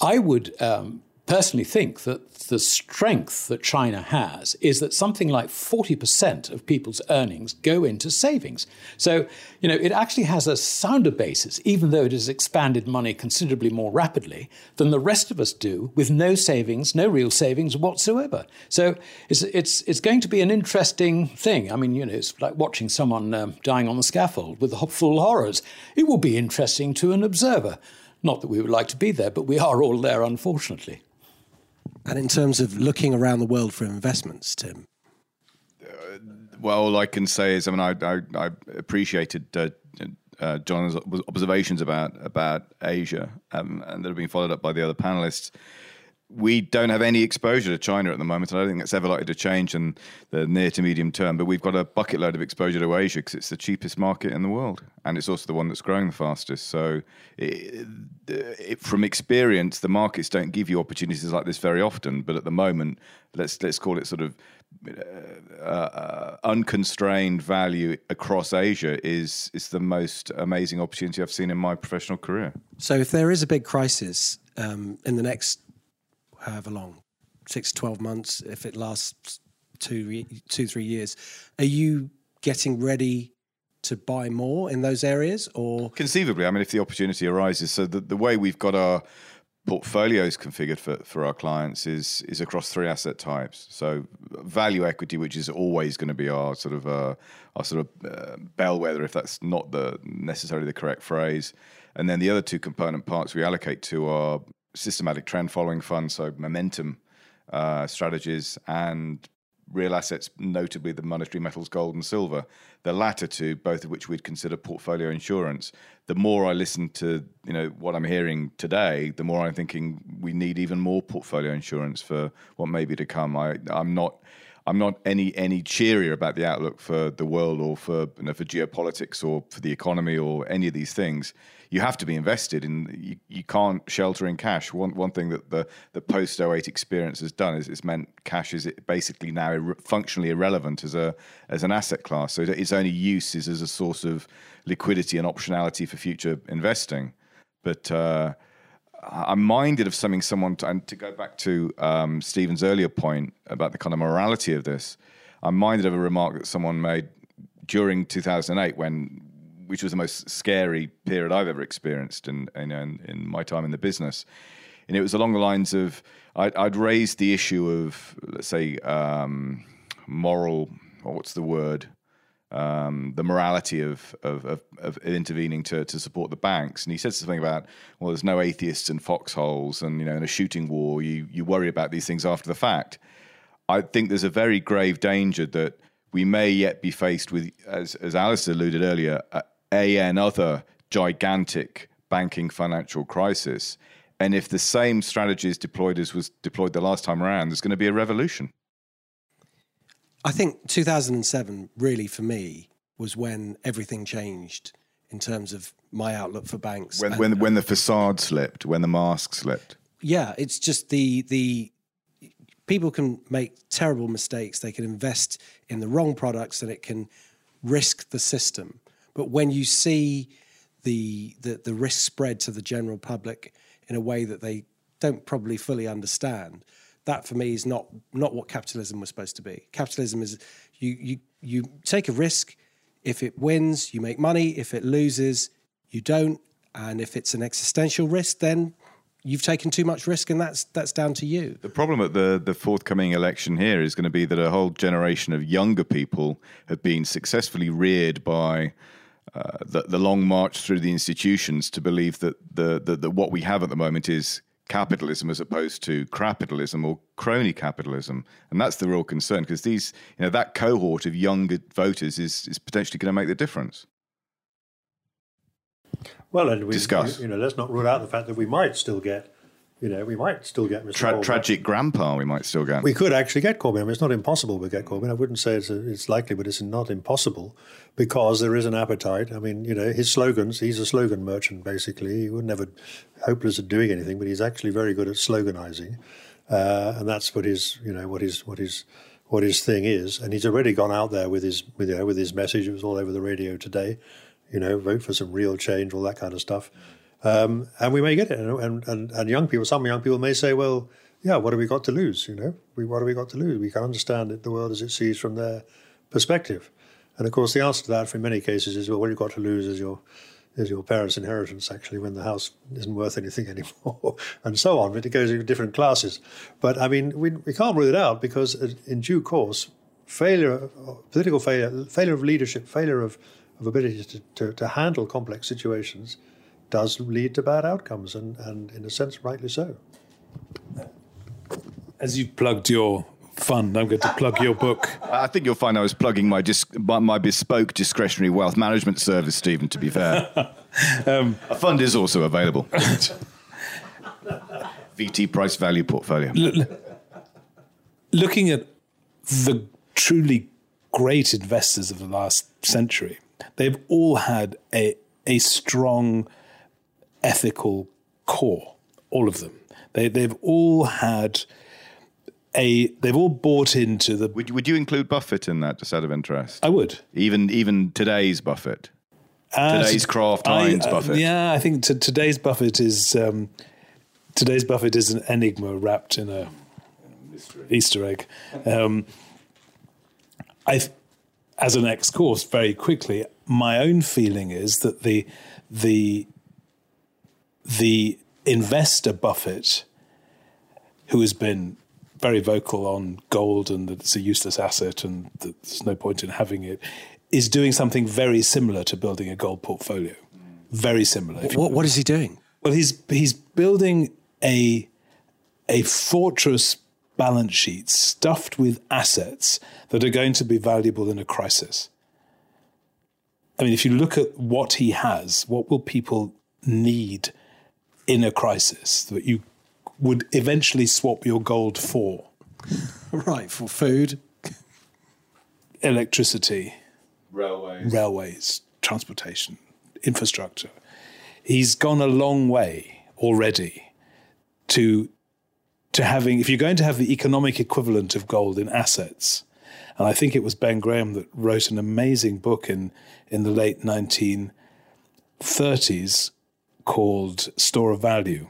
I would um, personally think that the strength that China has is that something like 40% of people's earnings go into savings. So, you know, it actually has a sounder basis, even though it has expanded money considerably more rapidly than the rest of us do with no savings, no real savings whatsoever. So it's, it's, it's going to be an interesting thing. I mean, you know, it's like watching someone um, dying on the scaffold with the full horrors. It will be interesting to an observer. Not that we would like to be there, but we are all there, unfortunately. And in terms of looking around the world for investments, Tim? Uh, well, all I can say is, I mean, I, I, I appreciated uh, uh, John's observations about about Asia, um, and that have been followed up by the other panelists we don't have any exposure to China at the moment, and I don't think that's ever likely to change in the near to medium term. But we've got a bucket load of exposure to Asia because it's the cheapest market in the world, and it's also the one that's growing the fastest. So, it, it, from experience, the markets don't give you opportunities like this very often. But at the moment, let's let's call it sort of uh, uh, unconstrained value across Asia is is the most amazing opportunity I've seen in my professional career. So, if there is a big crisis um, in the next however long, six to 12 months, if it lasts two, two, three years, are you getting ready to buy more in those areas or? Conceivably, I mean, if the opportunity arises. So the, the way we've got our portfolios configured for, for our clients is is across three asset types. So value equity, which is always going to be our sort of uh, our sort of uh, bellwether, if that's not the necessarily the correct phrase. And then the other two component parts we allocate to are systematic trend following funds, so momentum uh, strategies, and real assets, notably the monetary metals, gold and silver. The latter two, both of which we'd consider portfolio insurance. The more I listen to you know what I'm hearing today, the more I'm thinking we need even more portfolio insurance for what may be to come. I, I'm not. I'm not any any cheerier about the outlook for the world or for you know, for geopolitics or for the economy or any of these things. You have to be invested in. You, you can't shelter in cash. One one thing that the the post 08 experience has done is it's meant cash is basically now ir- functionally irrelevant as a as an asset class. So its only use is as a source of liquidity and optionality for future investing. But uh, I'm minded of something someone, to, and to go back to um, Stephen's earlier point about the kind of morality of this, I'm minded of a remark that someone made during 2008 when, which was the most scary period I've ever experienced in, in, in my time in the business. And it was along the lines of, I'd, I'd raised the issue of, let's say, um, moral, or what's the word? um, the morality of, of, of, of, intervening to, to support the banks. And he said something about, well, there's no atheists in foxholes, and you know, in a shooting war, you you worry about these things after the fact. I think there's a very grave danger that we may yet be faced with, as as Alice alluded earlier, a, another gigantic banking financial crisis. And if the same strategy is deployed as was deployed the last time around, there's going to be a revolution. I think 2007 really for me was when everything changed in terms of my outlook for banks. When when, when the facade slipped, when the mask slipped. Yeah, it's just the the people can make terrible mistakes. They can invest in the wrong products and it can risk the system. But when you see the the, the risk spread to the general public in a way that they don't probably fully understand, that for me is not not what capitalism was supposed to be. Capitalism is you you you take a risk. If it wins, you make money. If it loses, you don't. And if it's an existential risk, then you've taken too much risk, and that's that's down to you. The problem at the the forthcoming election here is going to be that a whole generation of younger people have been successfully reared by. Uh, the, the long march through the institutions to believe that the, the, the what we have at the moment is capitalism as opposed to capitalism or crony capitalism. And that's the real concern because these you know that cohort of younger voters is is potentially going to make the difference. Well and we discuss. you know let's not rule out the fact that we might still get you know, we might still get Mr. Tra- tragic grandpa. We might still get. We could actually get Corbyn. I mean, it's not impossible we get Corbyn. I wouldn't say it's, a, it's likely, but it's not impossible because there is an appetite. I mean, you know, his slogans. He's a slogan merchant basically. He would never hopeless at doing anything, but he's actually very good at sloganizing, uh, and that's what his you know what his what his what his thing is. And he's already gone out there with his with you know, with his message. It was all over the radio today. You know, vote for some real change, all that kind of stuff. Um, and we may get it. And, and, and young people, some young people may say, well, yeah, what have we got to lose? You know, we, what have we got to lose? We can understand it, the world as it sees from their perspective. And of course, the answer to that, for many cases, is well, what you've got to lose is your is your parents' inheritance. Actually, when the house isn't worth anything anymore, and so on. But it goes into different classes. But I mean, we we can't rule it out because in due course, failure, political failure, failure of leadership, failure of of ability to, to, to handle complex situations does lead to bad outcomes, and, and in a sense, rightly so. As you've plugged your fund, I'm going to plug your book. I think you'll find I was plugging my dis- my bespoke discretionary wealth management service, Stephen. To be fair, um, a fund is also available. VT price value portfolio. L- looking at the truly great investors of the last century, they've all had a a strong ethical core, all of them. They, they've all had a, they've all bought into the. Would, would you include Buffett in that, just out of interest? I would. Even even today's Buffett, uh, today's Kraft Heinz uh, Buffett. Yeah, I think t- today's Buffett is um, today's Buffett is an enigma wrapped in a Easter egg. Um, I, as an ex-course, very quickly, my own feeling is that the the the investor Buffett, who has been very vocal on gold and that it's a useless asset and that there's no point in having it, is doing something very similar to building a gold portfolio. Very similar. What, what is he doing? Well, he's he's building a a fortress balance sheet stuffed with assets that are going to be valuable in a crisis. I mean, if you look at what he has, what will people need in a crisis that you would eventually swap your gold for? Right, for food. Electricity, Railways. railways, transportation, infrastructure. He's gone a long way already to to having if you're going to have the economic equivalent of gold in assets, and I think it was Ben Graham that wrote an amazing book in in the late 1930s called Store of Value,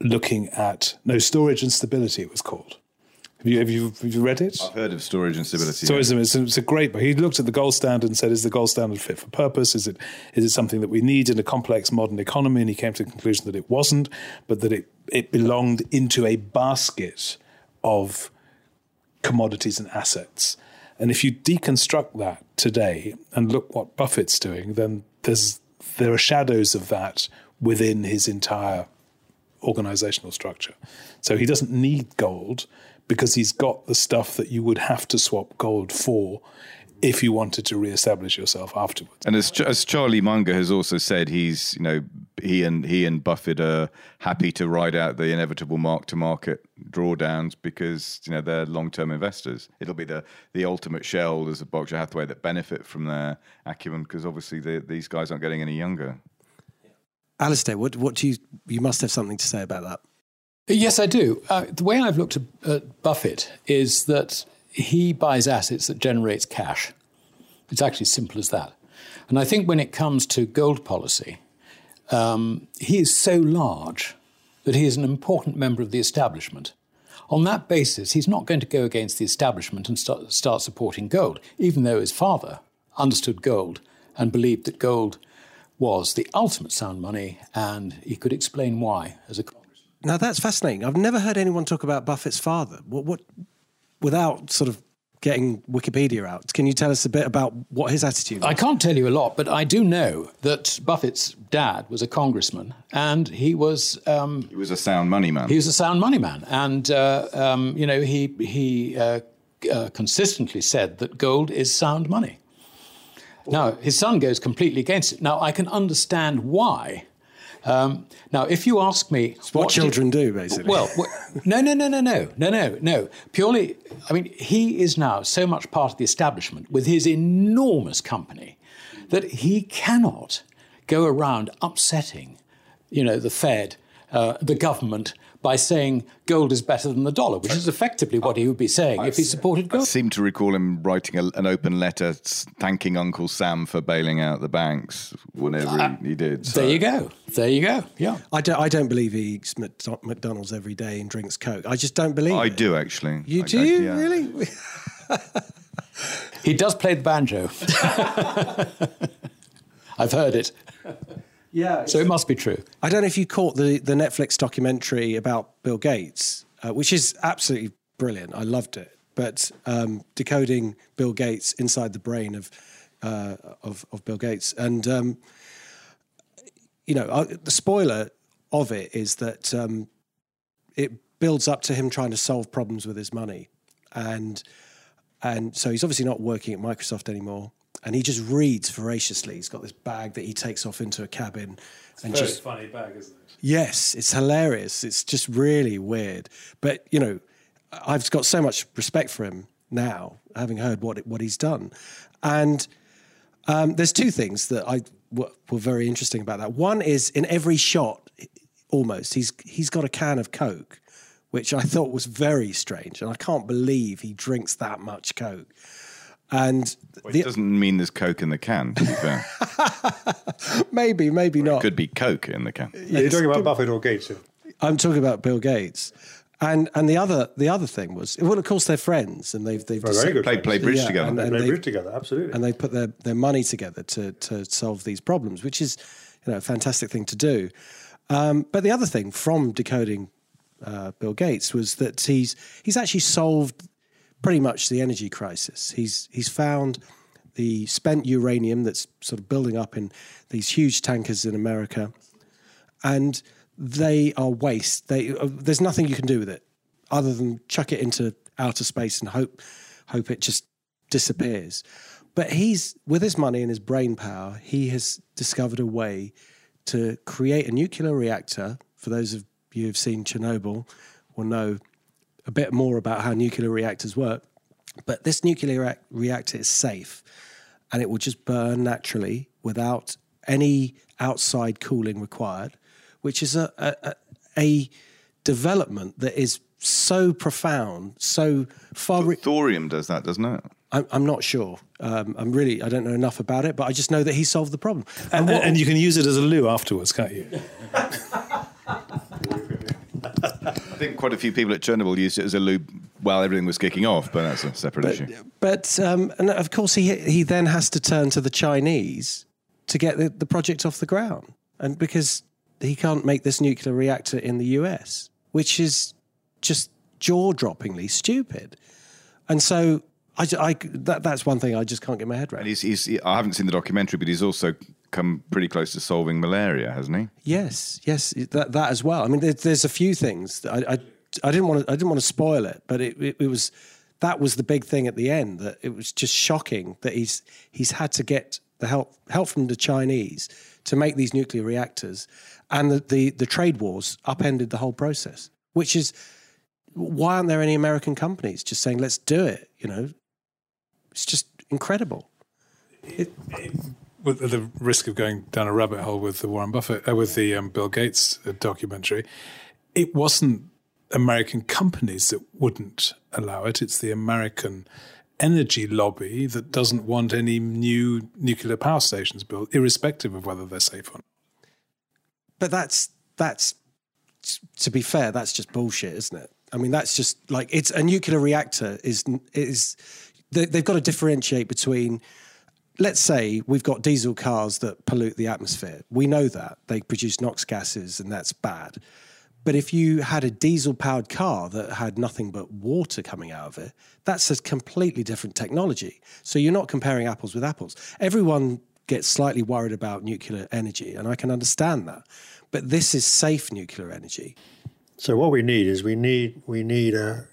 looking at no storage and stability. It was called. Have you have you, have you read it? I've heard of storage and stability. Tourism is it's a great book. He looked at the gold standard and said, "Is the gold standard fit for purpose? Is it is it something that we need in a complex modern economy?" And he came to the conclusion that it wasn't, but that it it belonged into a basket of commodities and assets. And if you deconstruct that today and look what Buffett's doing, then there's there are shadows of that within his entire organizational structure. So he doesn't need gold because he's got the stuff that you would have to swap gold for if you wanted to reestablish yourself afterwards. And as, as Charlie Munger has also said, he's you know he and he and Buffett are happy to ride out the inevitable mark to market drawdowns because you know they're long term investors. It'll be the the ultimate shareholders of Berkshire Hathaway that benefit from their acumen because obviously the, these guys aren't getting any younger. Alasdair, what, what do you, you must have something to say about that. Yes, I do. Uh, the way I've looked at, at Buffett is that he buys assets that generates cash. It's actually simple as that. And I think when it comes to gold policy, um, he is so large that he is an important member of the establishment. On that basis, he's not going to go against the establishment and start, start supporting gold, even though his father understood gold and believed that gold was the ultimate sound money, and he could explain why as a Now that's fascinating. I've never heard anyone talk about Buffett's father. What, what, without sort of getting Wikipedia out, can you tell us a bit about what his attitude? Was? I can't tell you a lot, but I do know that Buffett's dad was a congressman, and he was um, He was a sound money man. he was a sound money man, and uh, um, you know he he uh, uh, consistently said that gold is sound money. Now his son goes completely against it. Now I can understand why. Um, now, if you ask me, what, did- children do, basically. well, no, no, no, no, no, no, no, no. Purely, I mean, he is now so much part of the establishment with his enormous company that he cannot go around upsetting, you know, the Fed, uh, the government, by saying gold is better than the dollar, which is effectively what he would be saying if he supported gold. I seem to recall him writing a, an open letter thanking Uncle Sam for bailing out the banks whenever he, he did. So. There you go. There you go. Yeah. I don't, I don't believe he eats McDonald's every day and drinks Coke. I just don't believe I it. do actually. You I- do? I- yeah. Really? He does play the banjo. I've heard it. Yeah. So it must be true. I don't know if you caught the, the Netflix documentary about Bill Gates, uh, which is absolutely brilliant. I loved it. But um, decoding Bill Gates inside the brain of uh, of, of Bill Gates, and um, you know, uh, the spoiler of it is that um, it builds up to him trying to solve problems with his money, and and so he's obviously not working at Microsoft anymore. And he just reads voraciously. He's got this bag that he takes off into a cabin, it's and just funny bag, isn't it? Yes, it's hilarious. It's just really weird. But you know, I've got so much respect for him now, having heard what what he's done. And um, there's two things that I w- were very interesting about that. One is in every shot, almost he's he's got a can of Coke, which I thought was very strange, and I can't believe he drinks that much Coke. And Well, the- it doesn't mean there's Coke in the can, to be fair. maybe, maybe not. Could be Coke in the can. Are you're talking about Buffett or Gates? here? I'm talking about Bill Gates. And and the other the other thing was well, of course they're friends and they've they've Well, very good. Play, friends. play bridge Yeah, together. and- They and play bridge together, absolutely. and they put their, their money together to to solve these problems, which is you know a fantastic thing to do. Um, but the other thing from decoding uh, Bill Gates was that he's he's actually solved pretty much the energy crisis. He's he's found the spent uranium that's sort of building up in these huge tankers in America, and they are waste. They uh, there's nothing you can do with it other than chuck it into outer space and hope hope it just disappears. But he's with his money and his brain power, he has discovered a way to create a nuclear reactor. For those of you who've seen Chernobyl, will know a bit more about how nuclear reactors work. But this nuclear reactor is safe, and it will just burn naturally without any outside cooling required, which is a, a, a development that is so profound, so far. Re- Thorium does that, doesn't it? I'm, I'm not sure. Um, I'm really, I don't know enough about it, but I just know that he solved the problem. And, and, what, and you can use it as a loo afterwards, can't you? I think quite a few people at Chernobyl used it as a lube while everything was kicking off, but that's a separate but, issue. But um, and of course, he he then has to turn to the Chinese to get the, the project off the ground, and because he can't make this nuclear reactor in the US, which is just jaw-droppingly stupid, and so I, I that, that's one thing I just can't get my head around. And he's, he's, I haven't seen the documentary, but he's also come pretty close to solving malaria, hasn't he? Yes, yes, that that as well. I mean, there, there's a few things. I, I, I didn't want to I didn't want to spoil it, but it, it, it was that was the big thing at the end. That it was just shocking that he's he's had to get the help help from the Chinese to make these nuclear reactors, and the the, the trade wars upended the whole process. Which is why aren't there any American companies just saying let's do it? You know, it's just incredible. It, with the risk of going down a rabbit hole with the Warren Buffett, uh, with the um, Bill Gates uh, documentary, it wasn't American companies that wouldn't allow it. It's the American energy lobby that doesn't want any new nuclear power stations built, irrespective of whether they're safe or not. But that's that's to be fair, that's just bullshit, isn't it? I mean, that's just like it's a nuclear reactor is is they've got to differentiate between let's say we've got diesel cars that pollute the atmosphere. We know that they produce NOx gases and that's bad. But if you had a diesel powered car that had nothing but water coming out of it, that's a completely different technology. So you're not comparing apples with apples. Everyone gets slightly worried about nuclear energy, and I can understand that. But this is safe nuclear energy. So what we need is we need we need a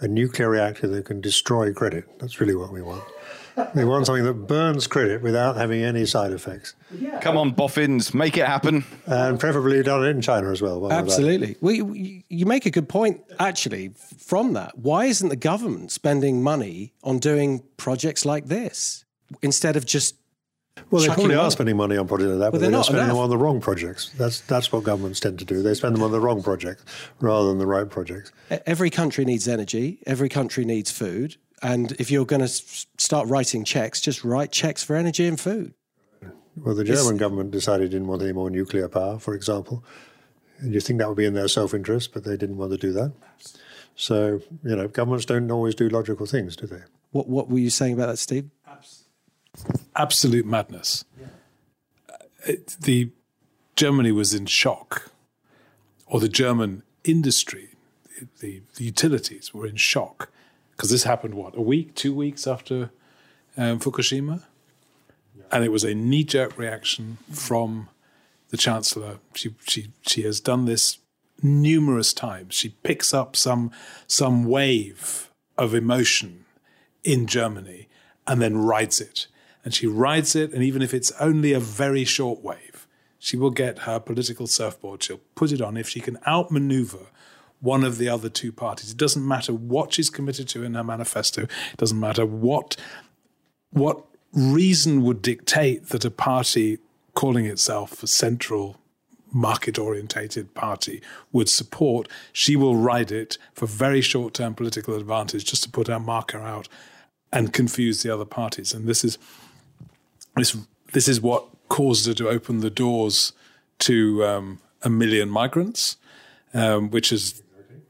a nuclear reactor that can destroy credit. That's really what we want. We want something that burns credit without having any side effects. Yeah. Come on, boffins, make it happen. And preferably done in China as well. Absolutely. We, you make a good point, actually, from that. Why isn't the government spending money on doing projects like this instead of just well, they probably are spending money on projects like that, but they're, they're spending enough. them on the wrong projects. That's that's what governments tend to do. They spend them on the wrong projects rather than the right projects. Every country needs energy. Every country needs food. And if you're going to start writing checks, just write checks for energy and food. Well, the German it's, government decided didn't want any more nuclear power, for example. And you think that would be in their self-interest, but they didn't want to do that. So, you know, governments don't always do logical things, do they? What What were you saying about that, Steve? absolute madness. Yeah. It, the Germany was in shock, or the German industry, the, the utilities were in shock because this happened what a week, two weeks after um, Fukushima, yeah. and it was a knee jerk reaction from the chancellor. She she she has done this numerous times. She picks up some some wave of emotion in Germany and then rides it and she rides it, and even if it's only a very short wave, she will get her political surfboard, she'll put it on. If she can outmaneuver one of the other two parties, it doesn't matter what she's committed to in her manifesto, it doesn't matter what, what reason would dictate that a party calling itself a central market orientated party would support, she will ride it for very short term political advantage just to put her marker out and confuse the other parties. And this is this this is what caused her to open the doors to um, a million migrants, um, which has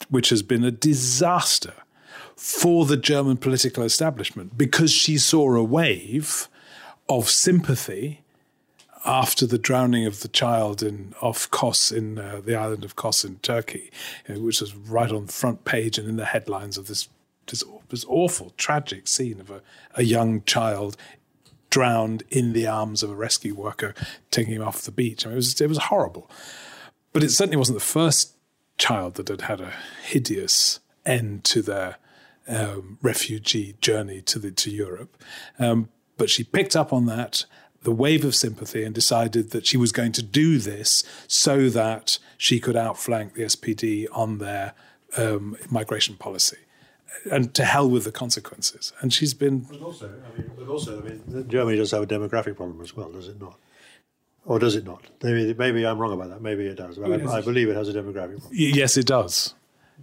which has been a disaster for the German political establishment because she saw a wave of sympathy after the drowning of the child in off Kos in uh, the island of Kos in Turkey, which was right on the front page and in the headlines of this this, this awful, tragic scene of a, a young child drowned in the arms of a rescue worker taking him off the beach. I mean, it was it was horrible. but it certainly wasn't the first child that had had a hideous end to their um, refugee journey to the to Europe. Um, but she picked up on that the wave of sympathy and decided that she was going to do this so that she could outflank the SPD on their um, migration policy. And to hell with the consequences. And she's been. But also, I mean, but also, I mean, Germany does have a demographic problem as well, does it not? Or does it not? Maybe, maybe I'm wrong about that. Maybe it does. But I, I believe it has a demographic problem. Yes, it does.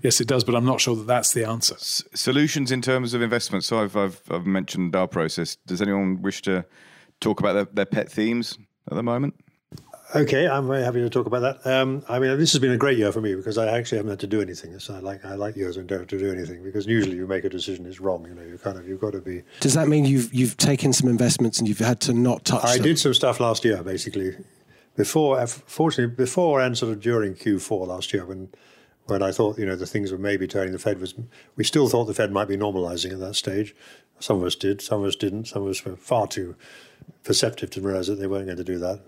Yes, it does, but I'm not sure that that's the answer. S- solutions in terms of investment. So I've, I've, I've mentioned our process. Does anyone wish to talk about their, their pet themes at the moment? Okay, I'm very happy to talk about that. Um, I mean, this has been a great year for me because I actually haven't had to do anything. So I like I like years when don't have to do anything because usually you make a decision it's wrong. You know, you kind of you've got to be. Does that mean you've you've taken some investments and you've had to not touch? I them? did some stuff last year, basically, before fortunately before and sort of during Q4 last year when when I thought you know the things were maybe turning. The Fed was we still thought the Fed might be normalising at that stage. Some of us did, some of us didn't. Some of us were far too perceptive to realise that they weren't going to do that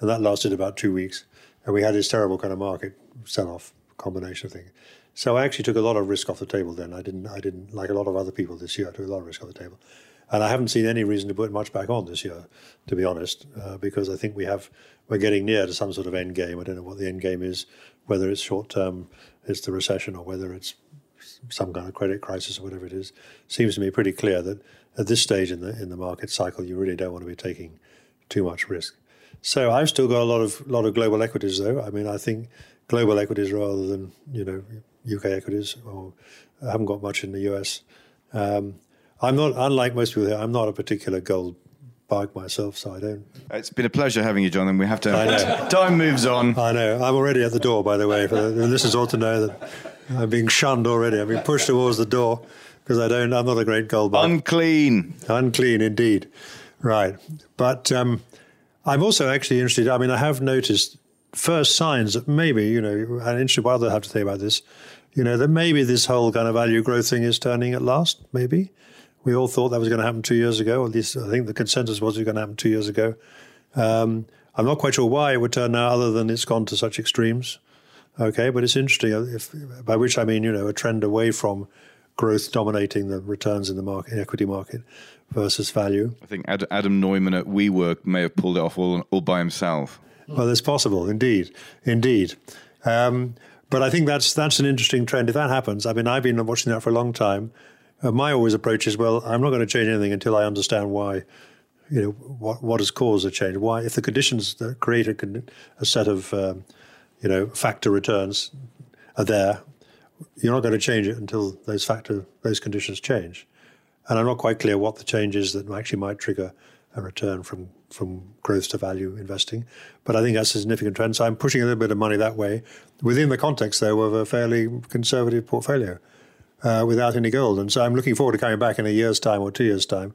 and that lasted about two weeks. And we had this terrible kind of market sell-off combination of things. So I actually took a lot of risk off the table then. I didn't, I didn't like a lot of other people this year. I took a lot of risk off the table, and I haven't seen any reason to put much back on this year, to be honest, uh, because I think we have we're getting near to some sort of end game. I don't know what the end game is, whether it's short term, it's the recession, or whether it's some kind of credit crisis or whatever it is. Seems to me pretty clear that at this stage in the in the market cycle, you really don't want to be taking too much risk. So I've still got a lot of lot of global equities, though. I mean, I think global equities rather than you know UK equities, or I haven't got much in the US. Um, I'm not unlike most people here. I'm not a particular gold bug myself, so I don't. It's been a pleasure having you, John, and we have to. I know. Time moves on. I know. I'm already at the door, by the way. For the, this is all to know that I'm being shunned already. I'm being pushed towards the door because I don't. I'm not a great gold bug. Unclean. Unclean, indeed. Right, but. Um, I'm also actually interested. I mean, I have noticed first signs that maybe, you know, and interested what others have to say about this, you know, that maybe this whole kind of value growth thing is turning at last, maybe. We all thought that was going to happen two years ago, at least I think the consensus was it was going to happen two years ago. Um, I'm not quite sure why it would turn now, other than it's gone to such extremes. Okay, but it's interesting, if, by which I mean, you know, a trend away from growth dominating the returns in the market, equity market, versus value. I think Adam Neumann at WeWork may have pulled it off all, all by himself. Well, it's possible, indeed, indeed. Um, but I think that's that's an interesting trend. If that happens, I mean, I've been watching that for a long time. Uh, my always approach is, well, I'm not going to change anything until I understand why. You know what what has caused the change? Why, if the conditions that create a, a set of um, you know factor returns are there, you're not going to change it until those factor those conditions change. And I'm not quite clear what the change is that actually might trigger a return from, from growth to value investing. But I think that's a significant trend. So I'm pushing a little bit of money that way within the context, though, of a fairly conservative portfolio uh, without any gold. And so I'm looking forward to coming back in a year's time or two years' time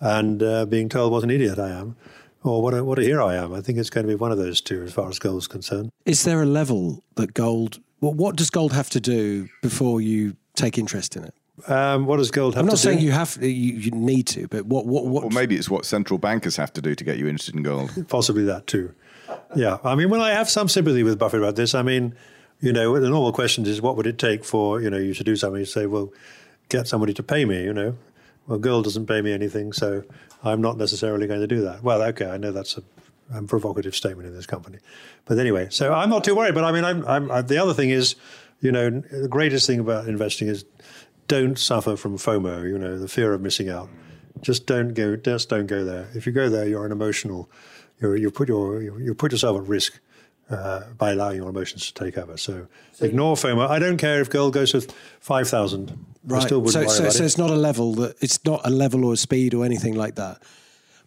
and uh, being told what an idiot I am or what a, what a hero I am. I think it's going to be one of those two as far as gold is concerned. Is there a level that gold, well, what does gold have to do before you take interest in it? Um, what does gold have I'm not saying do? you have you, you need to, but what what what? Or maybe it's what central bankers have to do to get you interested in gold. Possibly that too. Yeah, I mean, when I have some sympathy with Buffett about this, I mean, you know, the normal question is, what would it take for you know you to do something? You say, well, get somebody to pay me. You know, well, gold doesn't pay me anything, so I'm not necessarily going to do that. Well, okay, I know that's a, a provocative statement in this company, but anyway, so I'm not too worried. But I mean, I'm, I'm, I, the other thing is, you know, the greatest thing about investing is don't suffer from FOMO, you know, the fear of missing out. Just don't go. Just don't go there. If you go there, you're an emotional. You're, you put your you put yourself at risk uh, by allowing your emotions to take over. So, so ignore FOMO. I don't care if gold goes to five thousand. Right. so, so, so it. it's not a level that it's not a level or a speed or anything like that.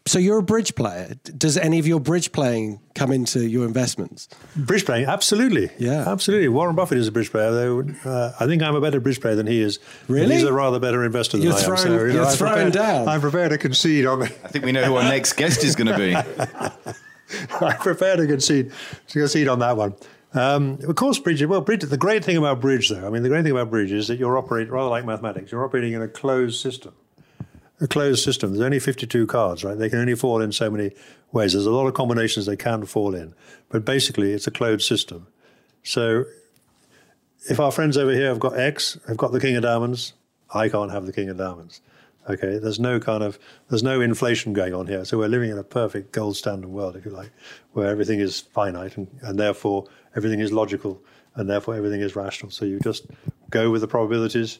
So you're a bridge player. Does any of your bridge playing come into your investments? Bridge playing, absolutely. Yeah, absolutely. Warren Buffett is a bridge player, though. Uh, I think I'm a better bridge player than he is. Really? He's a rather better investor than you're I throwing, am. So, you are know, throwing prepared, down. I'm prepared to concede on. I think we know who our next guest is going to be. I'm prepared to concede to concede on that one. Um, of course, bridge. Well, bridge. The great thing about bridge, though, I mean, the great thing about bridge is that you're operating rather like mathematics. You're operating in a closed system a closed system. There's only 52 cards, right? They can only fall in so many ways. There's a lot of combinations they can fall in, but basically it's a closed system. So if our friends over here have got X, have got the King of Diamonds, I can't have the King of Diamonds. Okay, there's no kind of there's no inflation going on here. So we're living in a perfect gold standard world, if you like, where everything is finite and, and therefore everything is logical and therefore everything is rational. So you just go with the probabilities,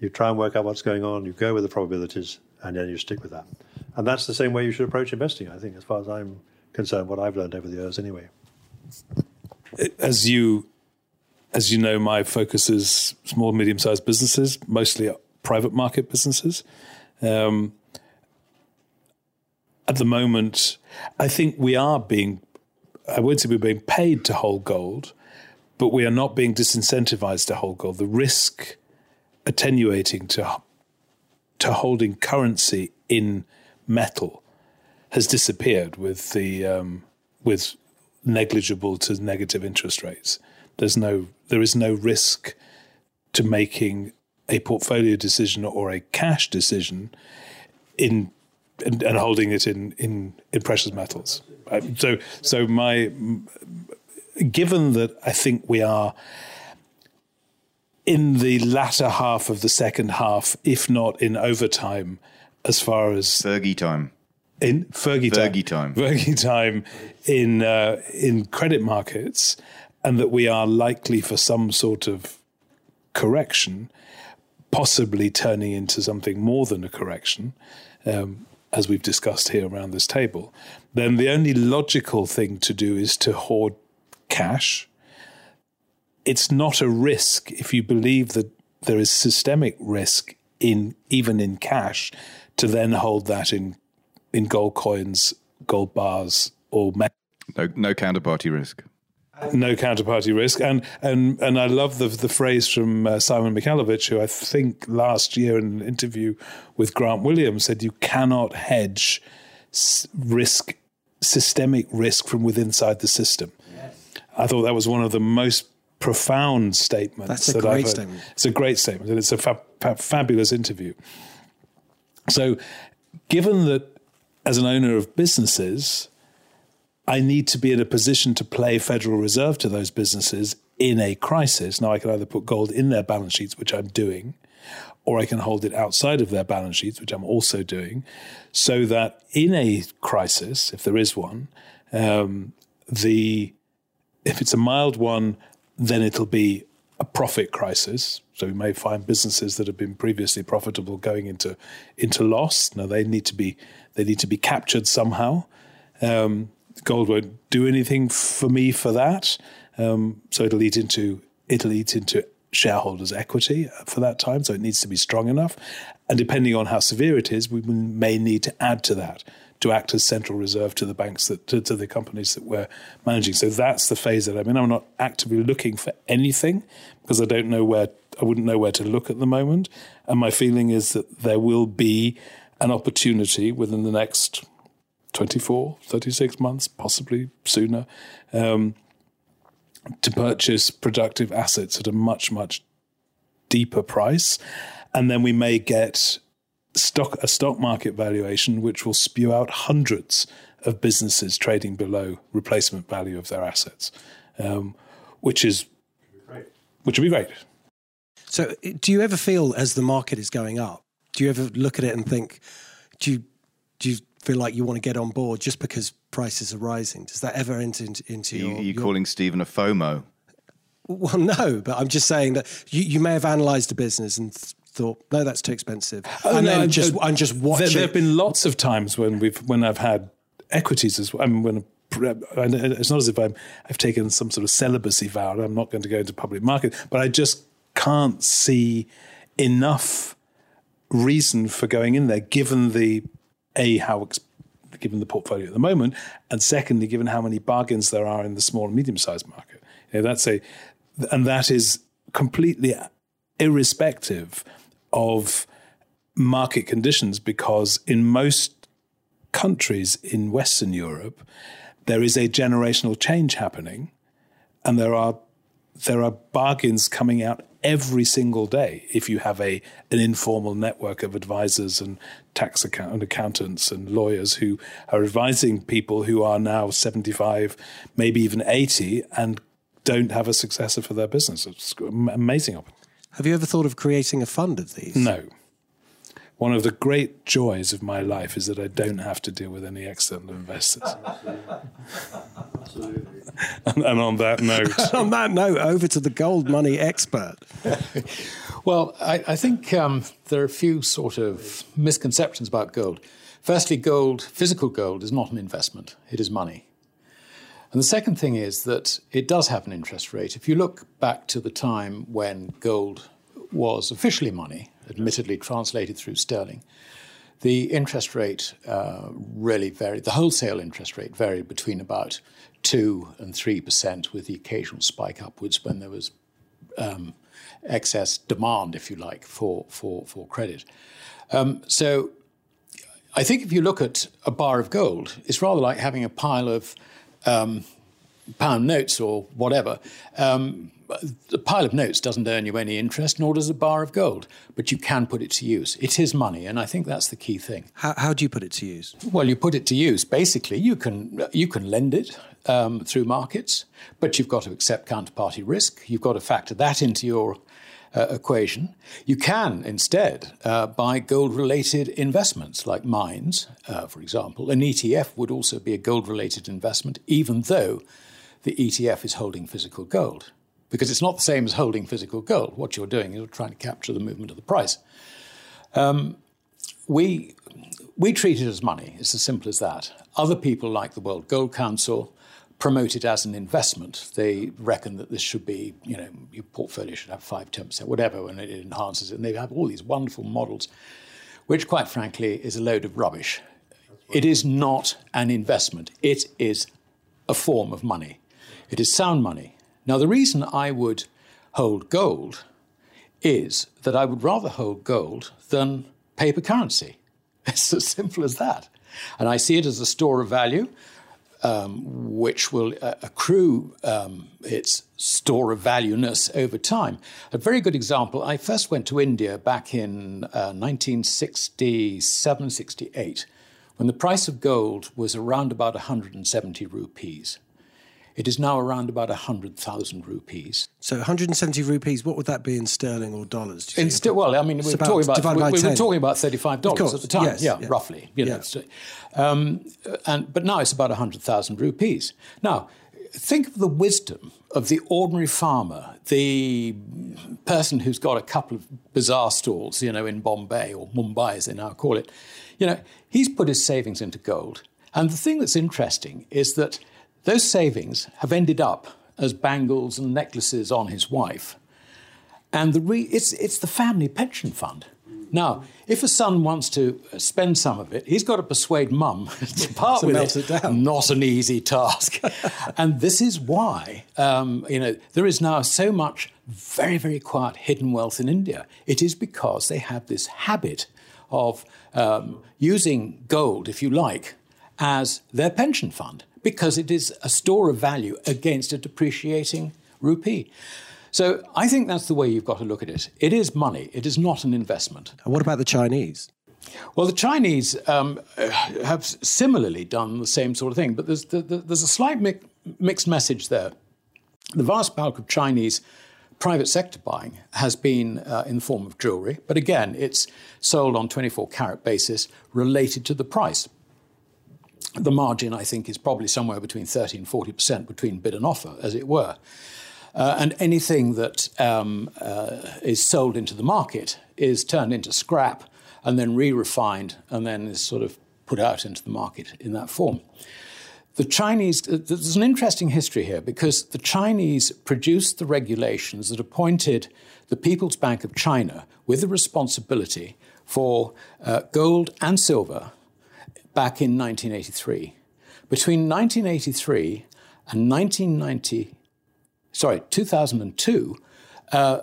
you try and work out what's going on, you go with the probabilities, and then you stick with that. And that's the same way you should approach investing, I think, as far as I'm concerned, what I've learned over the years anyway. As you as you know, my focus is small, medium sized businesses, mostly private market businesses. Um, at the moment, I think we are being, I wouldn't say we're being paid to hold gold, but we are not being disincentivized to hold gold. The risk attenuating to, to holding currency in metal has disappeared with the um, with negligible to negative interest rates. There's no there is no risk to making a portfolio decision or a cash decision in and, and holding it in, in in precious metals. So so my given that I think we are in the latter half of the second half, if not in overtime, as far as Fergie time. In Fergie, Fergie time, time. Fergie time in uh, in credit markets, and that we are likely for some sort of correction, possibly turning into something more than a correction, um, as we've discussed here around this table, then the only logical thing to do is to hoard cash. It's not a risk if you believe that there is systemic risk in even in cash to then hold that in in gold coins, gold bars, or metal. No, no counterparty risk. No counterparty risk, and and and I love the the phrase from uh, Simon Mikhailovich, who I think last year in an interview with Grant Williams said you cannot hedge s- risk, systemic risk from within inside the system. Yes. I thought that was one of the most profound statements. That's a that great statement. It's a great statement, and it's a fa- fa- fabulous interview. So, given that as an owner of businesses, I need to be in a position to play Federal Reserve to those businesses in a crisis. Now, I can either put gold in their balance sheets, which I'm doing, or I can hold it outside of their balance sheets, which I'm also doing, so that in a crisis, if there is one, um, the if it's a mild one, then it'll be a profit crisis. So we may find businesses that have been previously profitable going into into loss. Now they need to be they need to be captured somehow. Um, gold won't do anything for me for that. Um, so it'll eat into it'll eat into shareholders' equity for that time. So it needs to be strong enough. And depending on how severe it is, we may need to add to that to act as central reserve to the banks that to, to the companies that we're managing. So that's the phase that I'm in. I'm not actively looking for anything because I don't know where I wouldn't know where to look at the moment. And my feeling is that there will be an opportunity within the next 24, 36 months, possibly sooner, um, to purchase productive assets at a much, much deeper price. And then we may get stock a stock market valuation which will spew out hundreds of businesses trading below replacement value of their assets, um, which is which would be great. So, do you ever feel as the market is going up? Do you ever look at it and think, do you do you feel like you want to get on board just because prices are rising? Does that ever enter into, into Are you, your? are you your- calling Stephen a FOMO? Well, no, but I'm just saying that you, you may have analysed a business and th- thought, no, that's too expensive, and then Oh, no, just uh, I'm just There, watching. there have been lots of times when we've when I've had equities as well. I mean, when it's not as if I'm I've taken some sort of celibacy vow. and I'm not going to go into public market, but I just can't see enough reason for going in there, given the a how given the portfolio at the moment, and secondly, given how many bargains there are in the small and medium sized market. You know, that's a and that is completely irrespective of market conditions because in most countries in Western Europe, there is a generational change happening, and there are there are bargains coming out every single day if you have a an informal network of advisors and tax account and accountants and lawyers who are advising people who are now 75 maybe even 80 and don't have a successor for their business. It's amazing. Have you ever thought of creating a fund of these? No. One of the great joys of my life is that I don't have to deal with any external investors. Absolutely. and, and on that note, on that note, over to the GoldMoney expert. well, I, I think um, there are a few sort of misconceptions about gold. Firstly, gold, physical gold, is not an investment; it is money. And the second thing is that it does have an interest rate. If you look back to the time when gold was officially money, admittedly translated through sterling, the interest rate uh, really varied. The wholesale interest rate varied between about two and three percent, with the occasional spike upwards when there was um, excess demand, if you like, for for for credit. Um, so, I think if you look at a bar of gold, it's rather like having a pile of um, pound notes or whatever. Um, the pile of notes doesn't earn you any interest, nor does a bar of gold, but you can put it to use. It is money, and I think that's the key thing. How, how do you put it to use? Well, you put it to use. Basically, you can you can lend it um, through markets, but you've got to accept counterparty risk. You've got to factor that into your uh, equation. You can instead uh, buy gold related investments like mines, uh, for example. An ETF would also be a gold related investment, even though the ETF is holding physical gold because it's not the same as holding physical gold. What you're doing is you're trying to capture the movement of the price. Um, we, we treat it as money. It's as simple as that. Other people, like the World Gold Council, promote it as an investment. They reckon that this should be, you know, your portfolio should have 5 10%, whatever, and it enhances it. And they have all these wonderful models, which, quite frankly, is a load of rubbish. It is not an investment, it is a form of money. It is sound money. Now, the reason I would hold gold is that I would rather hold gold than paper currency. It's as simple as that. And I see it as a store of value, um, which will uh, accrue um, its store of valueness over time. A very good example I first went to India back in uh, 1967 68, when the price of gold was around about 170 rupees. It is now around about 100,000 rupees. So 170 rupees, what would that be in sterling or dollars? In well, I mean, we were, talking about, we, we were talking about $35 at the time. Yes, yeah, yeah, roughly. You know, yeah. um, and, but now it's about 100,000 rupees. Now, think of the wisdom of the ordinary farmer, the person who's got a couple of bazaar stalls, you know, in Bombay or Mumbai, as they now call it. You know, he's put his savings into gold. And the thing that's interesting is that those savings have ended up as bangles and necklaces on his wife. And the re- it's, it's the family pension fund. Now, if a son wants to spend some of it, he's got to persuade mum to part to with it. it Not an easy task. and this is why, um, you know, there is now so much very, very quiet hidden wealth in India. It is because they have this habit of um, using gold, if you like, as their pension fund because it is a store of value against a depreciating rupee. So I think that's the way you've got to look at it. It is money, it is not an investment. And what about the Chinese? Well, the Chinese um, have similarly done the same sort of thing, but there's, there's a slight mi- mixed message there. The vast bulk of Chinese private sector buying has been uh, in the form of jewelry, but again, it's sold on 24 carat basis related to the price the margin, I think, is probably somewhere between 30 and 40% between bid and offer, as it were. Uh, and anything that um, uh, is sold into the market is turned into scrap and then re refined and then is sort of put out into the market in that form. The Chinese, there's an interesting history here because the Chinese produced the regulations that appointed the People's Bank of China with the responsibility for uh, gold and silver back in 1983. Between 1983 and 1990, sorry, 2002, uh,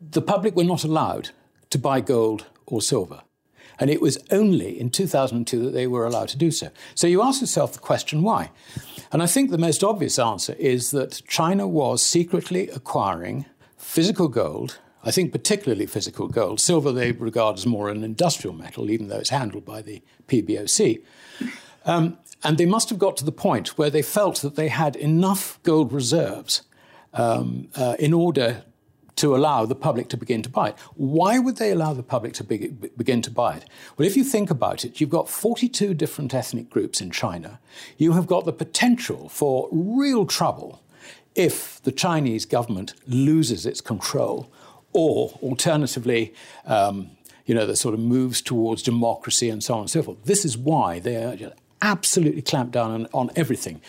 the public were not allowed to buy gold or silver. And it was only in 2002 that they were allowed to do so. So you ask yourself the question why? And I think the most obvious answer is that China was secretly acquiring physical gold I think particularly physical gold. Silver they regard as more an industrial metal, even though it's handled by the PBOC. Um, and they must have got to the point where they felt that they had enough gold reserves um, uh, in order to allow the public to begin to buy it. Why would they allow the public to be, begin to buy it? Well, if you think about it, you've got 42 different ethnic groups in China. You have got the potential for real trouble if the Chinese government loses its control, or alternatively, um, you know, the sort of moves towards democracy and so on and so forth. This is why they are absolutely clamped down on, on everything.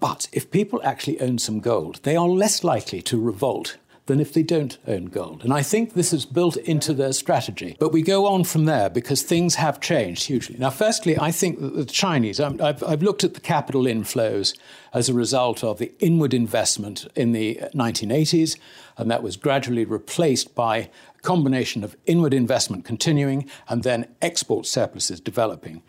But if people actually own some gold, they are less likely to revolt than if they don't own gold. And I think this is built into their strategy. But we go on from there because things have changed hugely. Now, firstly, I think that the Chinese, I've, I've looked at the capital inflows as a result of the inward investment in the 1980s, and that was gradually replaced by a combination of inward investment continuing and then export surpluses developing.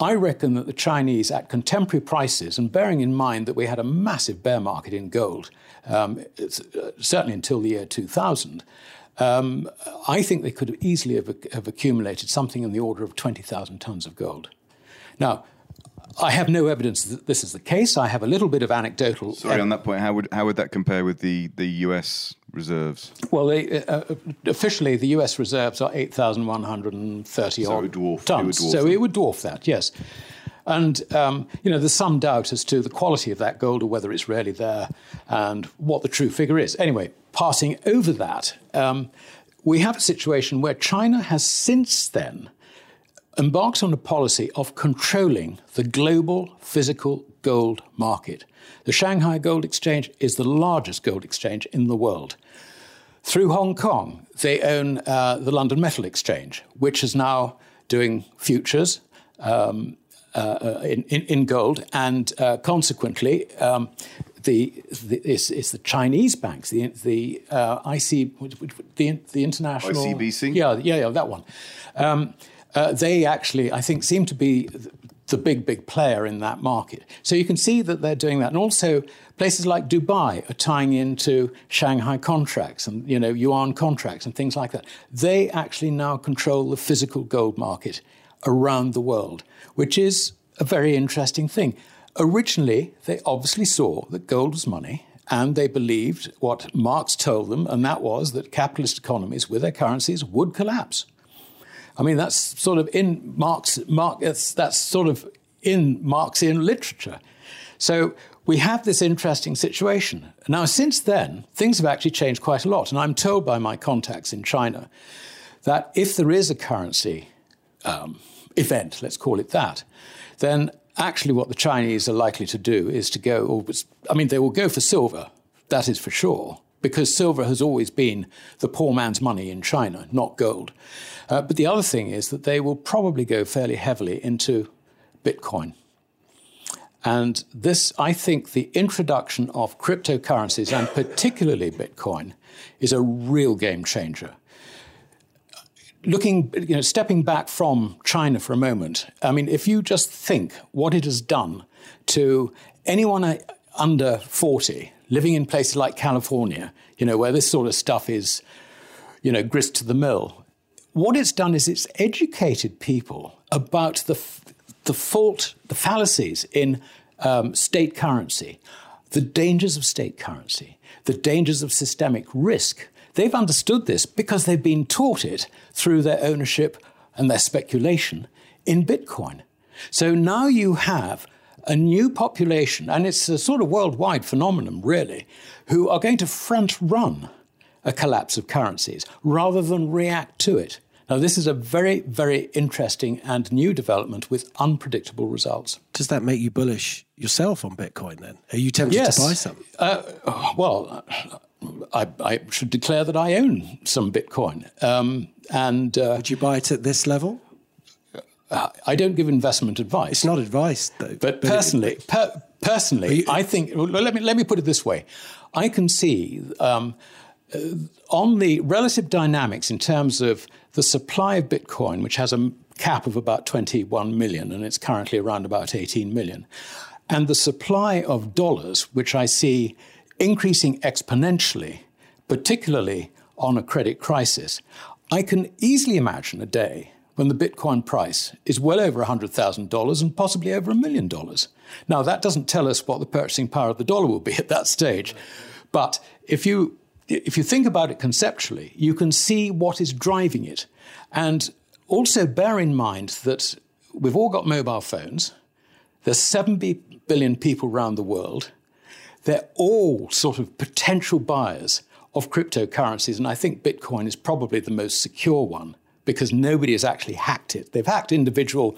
I reckon that the Chinese, at contemporary prices, and bearing in mind that we had a massive bear market in gold, um, uh, certainly until the year 2000, um, I think they could have easily have, have accumulated something in the order of 20,000 tons of gold. Now, I have no evidence that this is the case. I have a little bit of anecdotal. Sorry, on that point, how would how would that compare with the, the U.S. reserves? Well, they, uh, uh, officially, the U.S. reserves are eight thousand one hundred and thirty so odd dwarf, tons. It so them. it would dwarf that, yes. And um, you know, there's some doubt as to the quality of that gold or whether it's really there, and what the true figure is. Anyway, passing over that, um, we have a situation where China has since then embarked on a policy of controlling the global physical gold market. The Shanghai Gold Exchange is the largest gold exchange in the world. Through Hong Kong, they own uh, the London Metal Exchange, which is now doing futures um, in, in, in, gold, and uh, consequently, um, the, the it's, it's, the Chinese banks, the the uh, IC, the the international ICBC. Yeah, yeah, yeah, that one. Um, uh, they actually, I think, seem to be the big, big player in that market. So you can see that they're doing that. And also, places like Dubai are tying into Shanghai contracts and, you know, yuan contracts and things like that. They actually now control the physical gold market around the world, which is a very interesting thing. Originally, they obviously saw that gold was money and they believed what Marx told them, and that was that capitalist economies with their currencies would collapse. I mean, that's sort of in Marx, Marx that's sort of in Marxian literature. So we have this interesting situation. Now, since then, things have actually changed quite a lot. And I'm told by my contacts in China that if there is a currency um, event, let's call it that, then actually what the Chinese are likely to do is to go, I mean, they will go for silver, that is for sure, because silver has always been the poor man's money in China, not gold. Uh, but the other thing is that they will probably go fairly heavily into Bitcoin. And this, I think, the introduction of cryptocurrencies and particularly Bitcoin is a real game changer. Looking, you know, stepping back from China for a moment, I mean, if you just think what it has done to anyone under 40 living in places like California, you know, where this sort of stuff is, you know, grist to the mill, what it's done is it's educated people about the, the fault, the fallacies in um, state currency, the dangers of state currency, the dangers of systemic risk. They've understood this because they've been taught it through their ownership and their speculation in Bitcoin. So now you have a new population, and it's a sort of worldwide phenomenon, really, who are going to front run a collapse of currencies rather than react to it. Now, this is a very, very interesting and new development with unpredictable results. Does that make you bullish yourself on Bitcoin then? Are you tempted yes. to buy some? Uh, well, I, I, should declare that I own some Bitcoin. Um, and uh, Would you buy it at this level? Uh, I don't give investment advice. It's not advice, though. But, but personally, it, per, personally, you, I think. Well, let me let me put it this way: I can see um, uh, on the relative dynamics in terms of the supply of Bitcoin, which has a cap of about 21 million, and it's currently around about 18 million, and the supply of dollars, which I see increasing exponentially, particularly on a credit crisis, I can easily imagine a day when the Bitcoin price is well over $100,000 and possibly over a million dollars. Now, that doesn't tell us what the purchasing power of the dollar will be at that stage. But if you, if you think about it conceptually, you can see what is driving it. And also bear in mind that we've all got mobile phones. There's 70 billion people around the world. They're all sort of potential buyers of cryptocurrencies. And I think Bitcoin is probably the most secure one because nobody has actually hacked it. They've hacked individual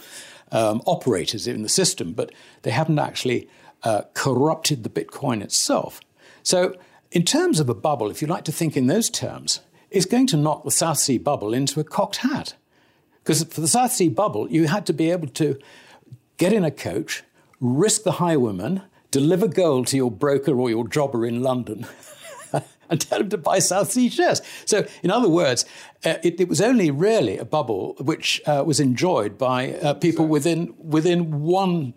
um, operators in the system, but they haven't actually uh, corrupted the Bitcoin itself. So, in terms of a bubble, if you like to think in those terms, it's going to knock the South Sea bubble into a cocked hat. Because for the South Sea bubble, you had to be able to get in a coach, risk the highwayman, deliver gold to your broker or your jobber in London. and tell him to buy South Sea shares. So, in other words, uh, it, it, was only really a bubble which uh, was enjoyed by uh, people within within one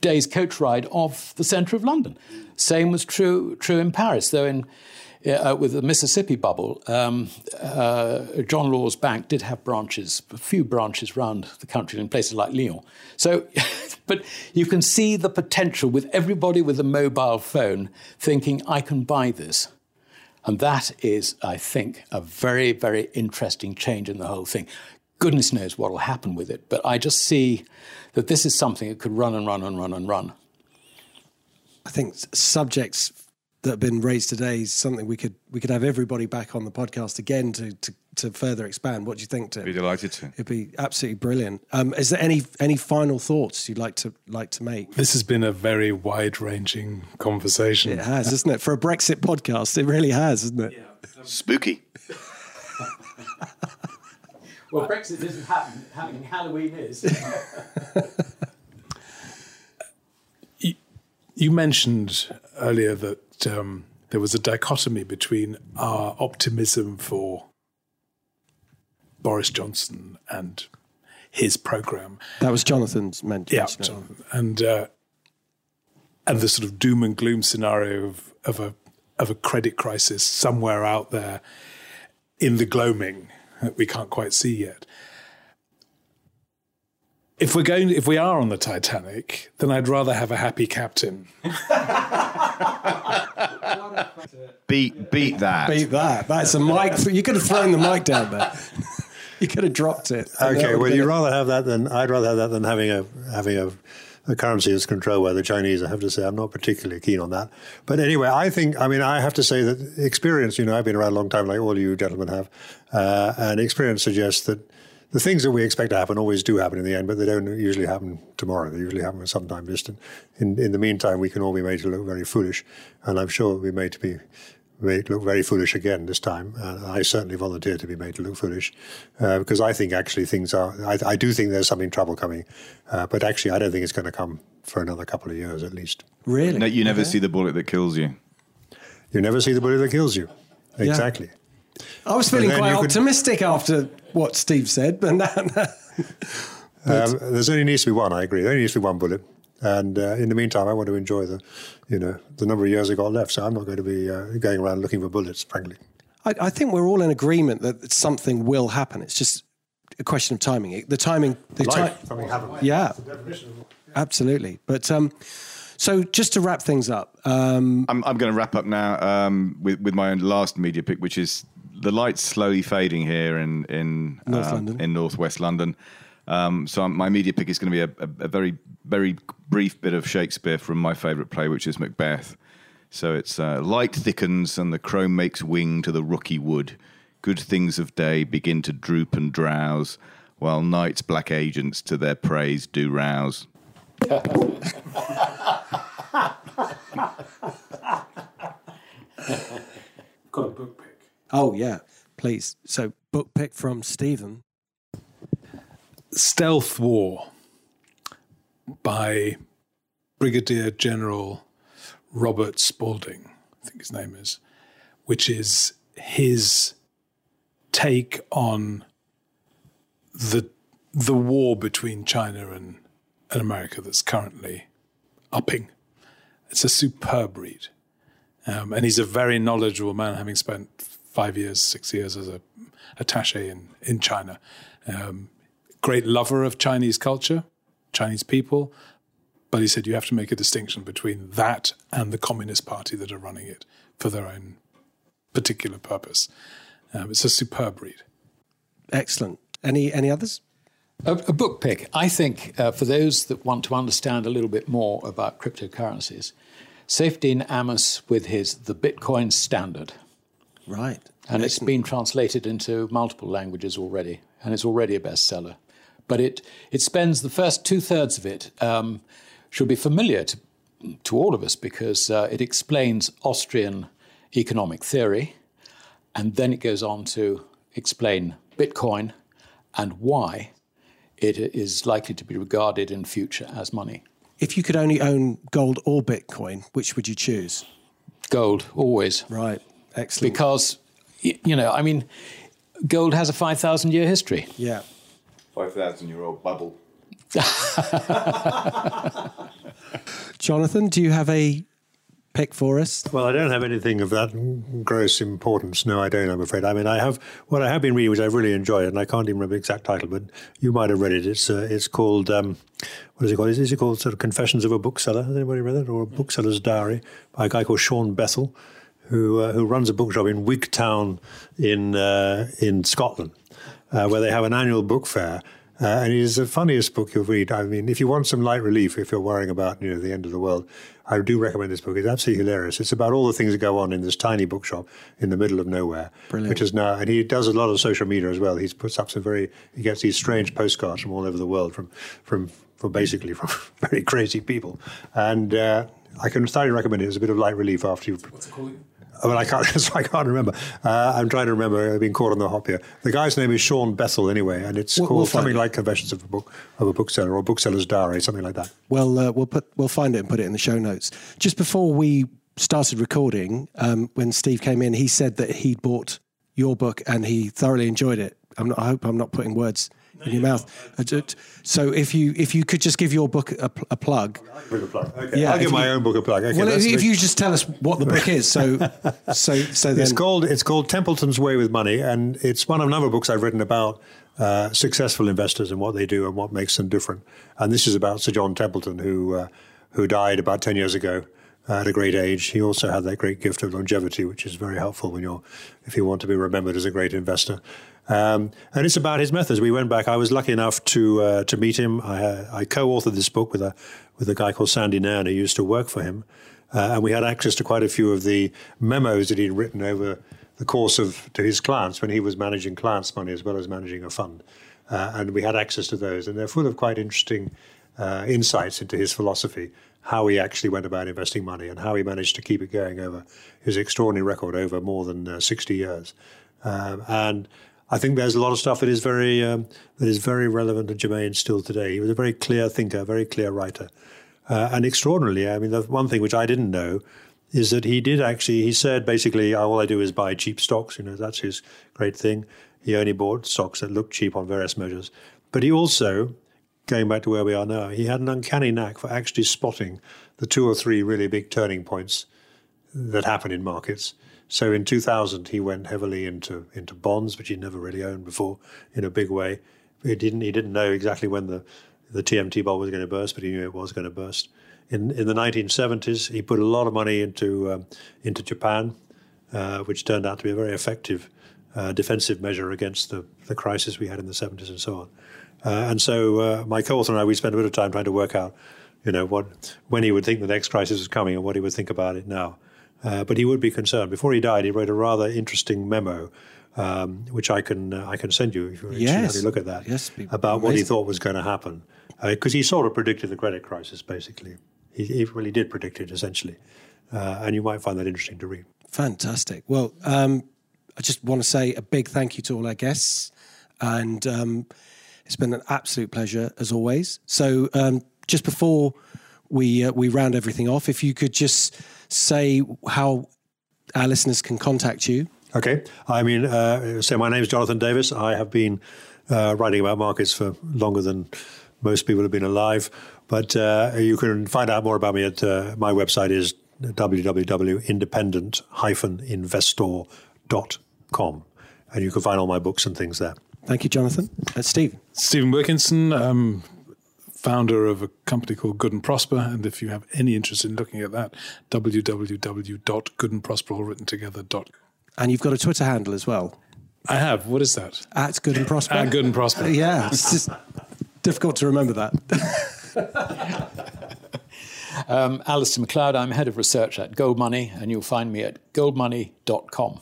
day's coach ride of the centre of London. Same was true true in Paris, though in uh, with the Mississippi bubble, um, uh, John Law's bank did have branches, a few branches around the country in places like Lyon. So, but you can see the potential with everybody with a mobile phone thinking, I can buy this. And that is, I think, a very, very interesting change in the whole thing. Goodness knows what will happen with it, but I just see that this is something that could run and run and run and run. I think subjects that have been raised today is something we could we could have everybody back on the podcast again to to, to further expand. What do you think, Tim? Be delighted to. It'd be absolutely brilliant. Um, is there any any final thoughts you'd like to like to make? This has been a very wide ranging conversation. It has, isn't it? For a Brexit podcast, it really has, isn't it? Yeah. Spooky. well, Brexit isn't happening. happening Halloween is. you, you mentioned earlier that um, there was a dichotomy between our optimism for Boris Johnson and his program. That was Jonathan's mention. Yeah, Jonathan. and uh, and the sort of doom and gloom scenario of, of a of a credit crisis somewhere out there in the gloaming that we can't quite see yet if we're going, if we are on the Titanic, then I'd rather have a happy captain. beat, beat that. Beat that. That's a mic. You could have thrown the mic down there. you could have dropped it. Okay, well, you'd rather have that than I'd rather have that than having a having a, a currency as controlled by the Chinese. I have to say, I'm not particularly keen on that. But anyway, I think, I mean, I have to say that experience. You know, I've been around a long time, like all you gentlemen have, uh, and experience suggests that the things that we expect to happen always do happen in the end, but they don't usually happen tomorrow. They usually happen sometime distant. In, in the meantime, we can all be made to look very foolish, and I'm sure we'll be made to be made to look very foolish again this time. Uh, I certainly volunteer to be made to look foolish uh, because I think actually things are. I, I, do think there's something trouble coming, uh, but actually I don't think it's going to come for another couple of years at least. Really? No, you never okay. see the bullet that kills you. You never see the bullet that kills you. Exactly. Yeah. I was feeling quite optimistic could... after what Steve said, but, but... Um, there's only needs to be one. I agree. There only needs to be one bullet, and uh, in the meantime, I want to enjoy the, you know, the number of years I got left. So I'm not going to be uh, going around looking for bullets, frankly. I, I, think we're all in agreement that something will happen. It's just a question of timing. The timing, the Life, timing happens. Yeah, absolutely. But um, so just to wrap things up, um, I'm, I'm going to wrap up now um, with with my own last media pick, which is the light's slowly fading here in in North uh, London. in northwest London. Um, so my media pick is going to be a, a, a, very very brief bit of Shakespeare from my favourite play, which is Macbeth. So it's uh, light thickens and the crone makes wing to the rooky wood. Good things of day begin to droop and drowse, while night's black agents to their praise do rouse. Got a book pick. Oh, yeah, please. So, book pick from Stephen Stealth War by Brigadier General Robert Spalding, I think his name is, which is his take on the the war between China and, and America that's currently upping. It's a superb read. Um, and he's a very knowledgeable man, having spent five years, six years as a attaché in, in China. Um, great lover of Chinese culture, Chinese people, but he said you have to make a distinction between that and the Communist Party that are running it for their own particular purpose. Um, it's a superb read. Excellent. Any any others? A, a book pick. I think uh, for those that want to understand a little bit more about cryptocurrencies, Saifedean Ammous with his The Bitcoin Standard. Right. And Excellent. it's been translated into multiple languages already, and it's already a bestseller. But it, it spends the first two thirds of it, um, should be familiar to, to all of us because uh, it explains Austrian economic theory, and then it goes on to explain Bitcoin and why it is likely to be regarded in future as money. If you could only own gold or Bitcoin, which would you choose? Gold, always. Right. Excellent. Because, you know, I mean, gold has a 5,000 year history. Yeah. 5,000 year old bubble. Jonathan, do you have a pick for us? Well, I don't have anything of that gross importance. No, I don't. I'm afraid. I mean, I have what I have been reading, which I've really enjoyed, and I can't even remember the exact title, but you might have read it. It's uh, it's called um, what is it called? Is, is, it called sort of Confessions of a Bookseller? Has anybody read it, or a Bookseller's Diary by a guy called Shaun Bythell, who uh, who runs a bookshop in Wigtown in uh, in Scotland, uh, where they have an annual book fair. Uh, and it is the funniest book you'll read. I mean, if you want some light relief, if you're worrying about you know the end of the world, I do recommend this book. It's absolutely hilarious. It's about all the things that go on in this tiny bookshop in the middle of nowhere, Brilliant. which is now. And he does a lot of social media as well. He puts up some very. He gets these strange postcards from all over the world, from from from basically from very crazy people. And uh, I can thoroughly recommend it. It's a bit of light relief after you've. What's it called? Well, I can't. I can't remember. Uh, I'm trying to remember. I've been caught on the hop here. The guy's name is Shaun Bythell, anyway, and it's We'll- called we'll something it. like Confessions of a Book of a Bookseller or Bookseller's Diary, something like that. Well, uh, we'll put we'll find it and put it in the show notes. Just before we started recording, um, when Steve came in, he said that he'd bought your book and he thoroughly enjoyed it. I'm not, I hope I'm not putting words in your mouth. Uh, So if you if you could just give your book a, a plug. Give a plug. Okay. Yeah, I'll give my you- own book a plug. Okay, well, if, if you just tell us what the book is, so so so then It's called it's called Templeton's Way with Money, and it's one of a number of books I've written about uh, successful investors and what they do and what makes them different. And this is about Sir John Templeton, who uh, who died about ten years ago uh, at a great age. He also had that great gift of longevity, which is very helpful when you're if you want to be remembered as a great investor. Um, and it's about his methods. We went back. I was lucky enough to uh, to meet him. I, uh, I co-authored this book with a with a guy called Sandy Nairn who used to work for him, uh, and we had access to quite a few of the memos that he'd written over the course of to his clients when he was managing clients' money as well as managing a fund, uh, and we had access to those, and they're full of quite interesting uh, insights into his philosophy, how he actually went about investing money, and how he managed to keep it going over his extraordinary record over more than uh, sixty years, um, and. I think there's a lot of stuff that is very um, that is very relevant and germane still today. He was a very clear thinker, very clear writer, uh, and extraordinarily. I mean, the one thing which I didn't know is that he did actually. He said basically, all I do is buy cheap stocks. You know, that's his great thing. He only bought stocks that looked cheap on various measures. But he also, going back to where we are now, he had an uncanny knack for actually spotting the two or three really big turning points that happen in markets. So in 2000, he went heavily into into bonds, which he'd never really owned before, in a big way. He didn't he didn't know exactly when the the TMT bubble was going to burst, but he knew it was going to burst. In in the 1970s, he put a lot of money into um, into Japan, uh, which turned out to be a very effective uh, defensive measure against the the crisis we had in the 70s and so on. Uh, and so uh, my co-author and I, we spent a bit of time trying to work out, you know, what when he would think the next crisis was coming and what he would think about it now. Uh, but he would be concerned. Before he died, he wrote a rather interesting memo, um, which I can uh, I can send you if you want Yes. to have a look at that. Yes, about what he thought was going to happen, because he sort of predicted the credit crisis. Basically, he, he really did predict it essentially, uh, and you might find that interesting to read. Fantastic. Well, um, I just want to say a big thank you to all our guests, and um, it's been an absolute pleasure as always. So, um, just before we uh, we round everything off, if you could just say how our listeners can contact you. Okay. I mean, uh, so my name is Jonathan Davis. I have been uh, writing about markets for longer than most people have been alive. But uh, you can find out more about me at uh, my website is www.independent-investor.com. And you can find all my books and things there. Thank you, Jonathan. That's Stephen. Stephen Wilkinson, um, founder of a company called Good and Prosper. And if you have any interest in looking at that, www.goodandprosper, all written together. Dot. And you've got a Twitter handle as well. I have. What is that? At Good and Prosper. At Good and Prosper. Yeah, it's just difficult to remember that. um, Alasdair Macleod, I'm head of research at GoldMoney, and you'll find me at goldmoney.com.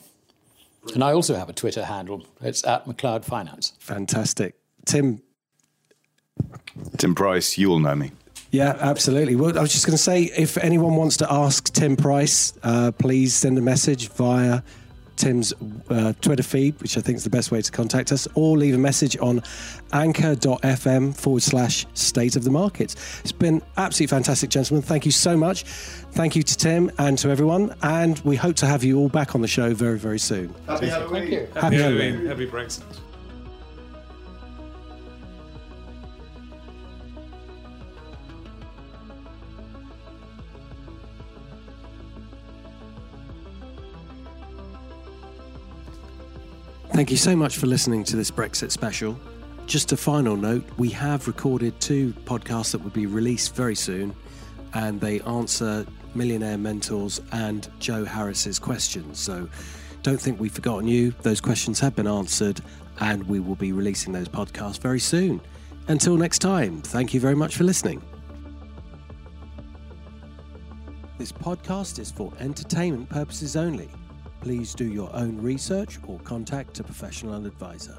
And I also have a Twitter handle. It's at Macleod Finance. Fantastic. Tim. Tim Price, you all know me. Yeah, absolutely. Well, I was just going to say if anyone wants to ask Tim Price, uh, please send a message via Tim's uh, Twitter feed, which I think is the best way to contact us, or leave a message on anchor.fm forward slash state of the markets. It's been absolutely fantastic, gentlemen. Thank you so much. Thank you to Tim and to everyone. And we hope to have you all back on the show very, very soon. Happy Halloween. Thank you. Happy Halloween. Happy Brexit. Thank you so much for listening to this Brexit special. Just a final note we have recorded two podcasts that will be released very soon, and they answer Millionaire Mentors and Joe Harris's questions. So don't think we've forgotten you. Those questions have been answered, and we will be releasing those podcasts very soon. Until next time, thank you very much for listening. This podcast is for entertainment purposes only. Please do your own research or contact a professional advisor.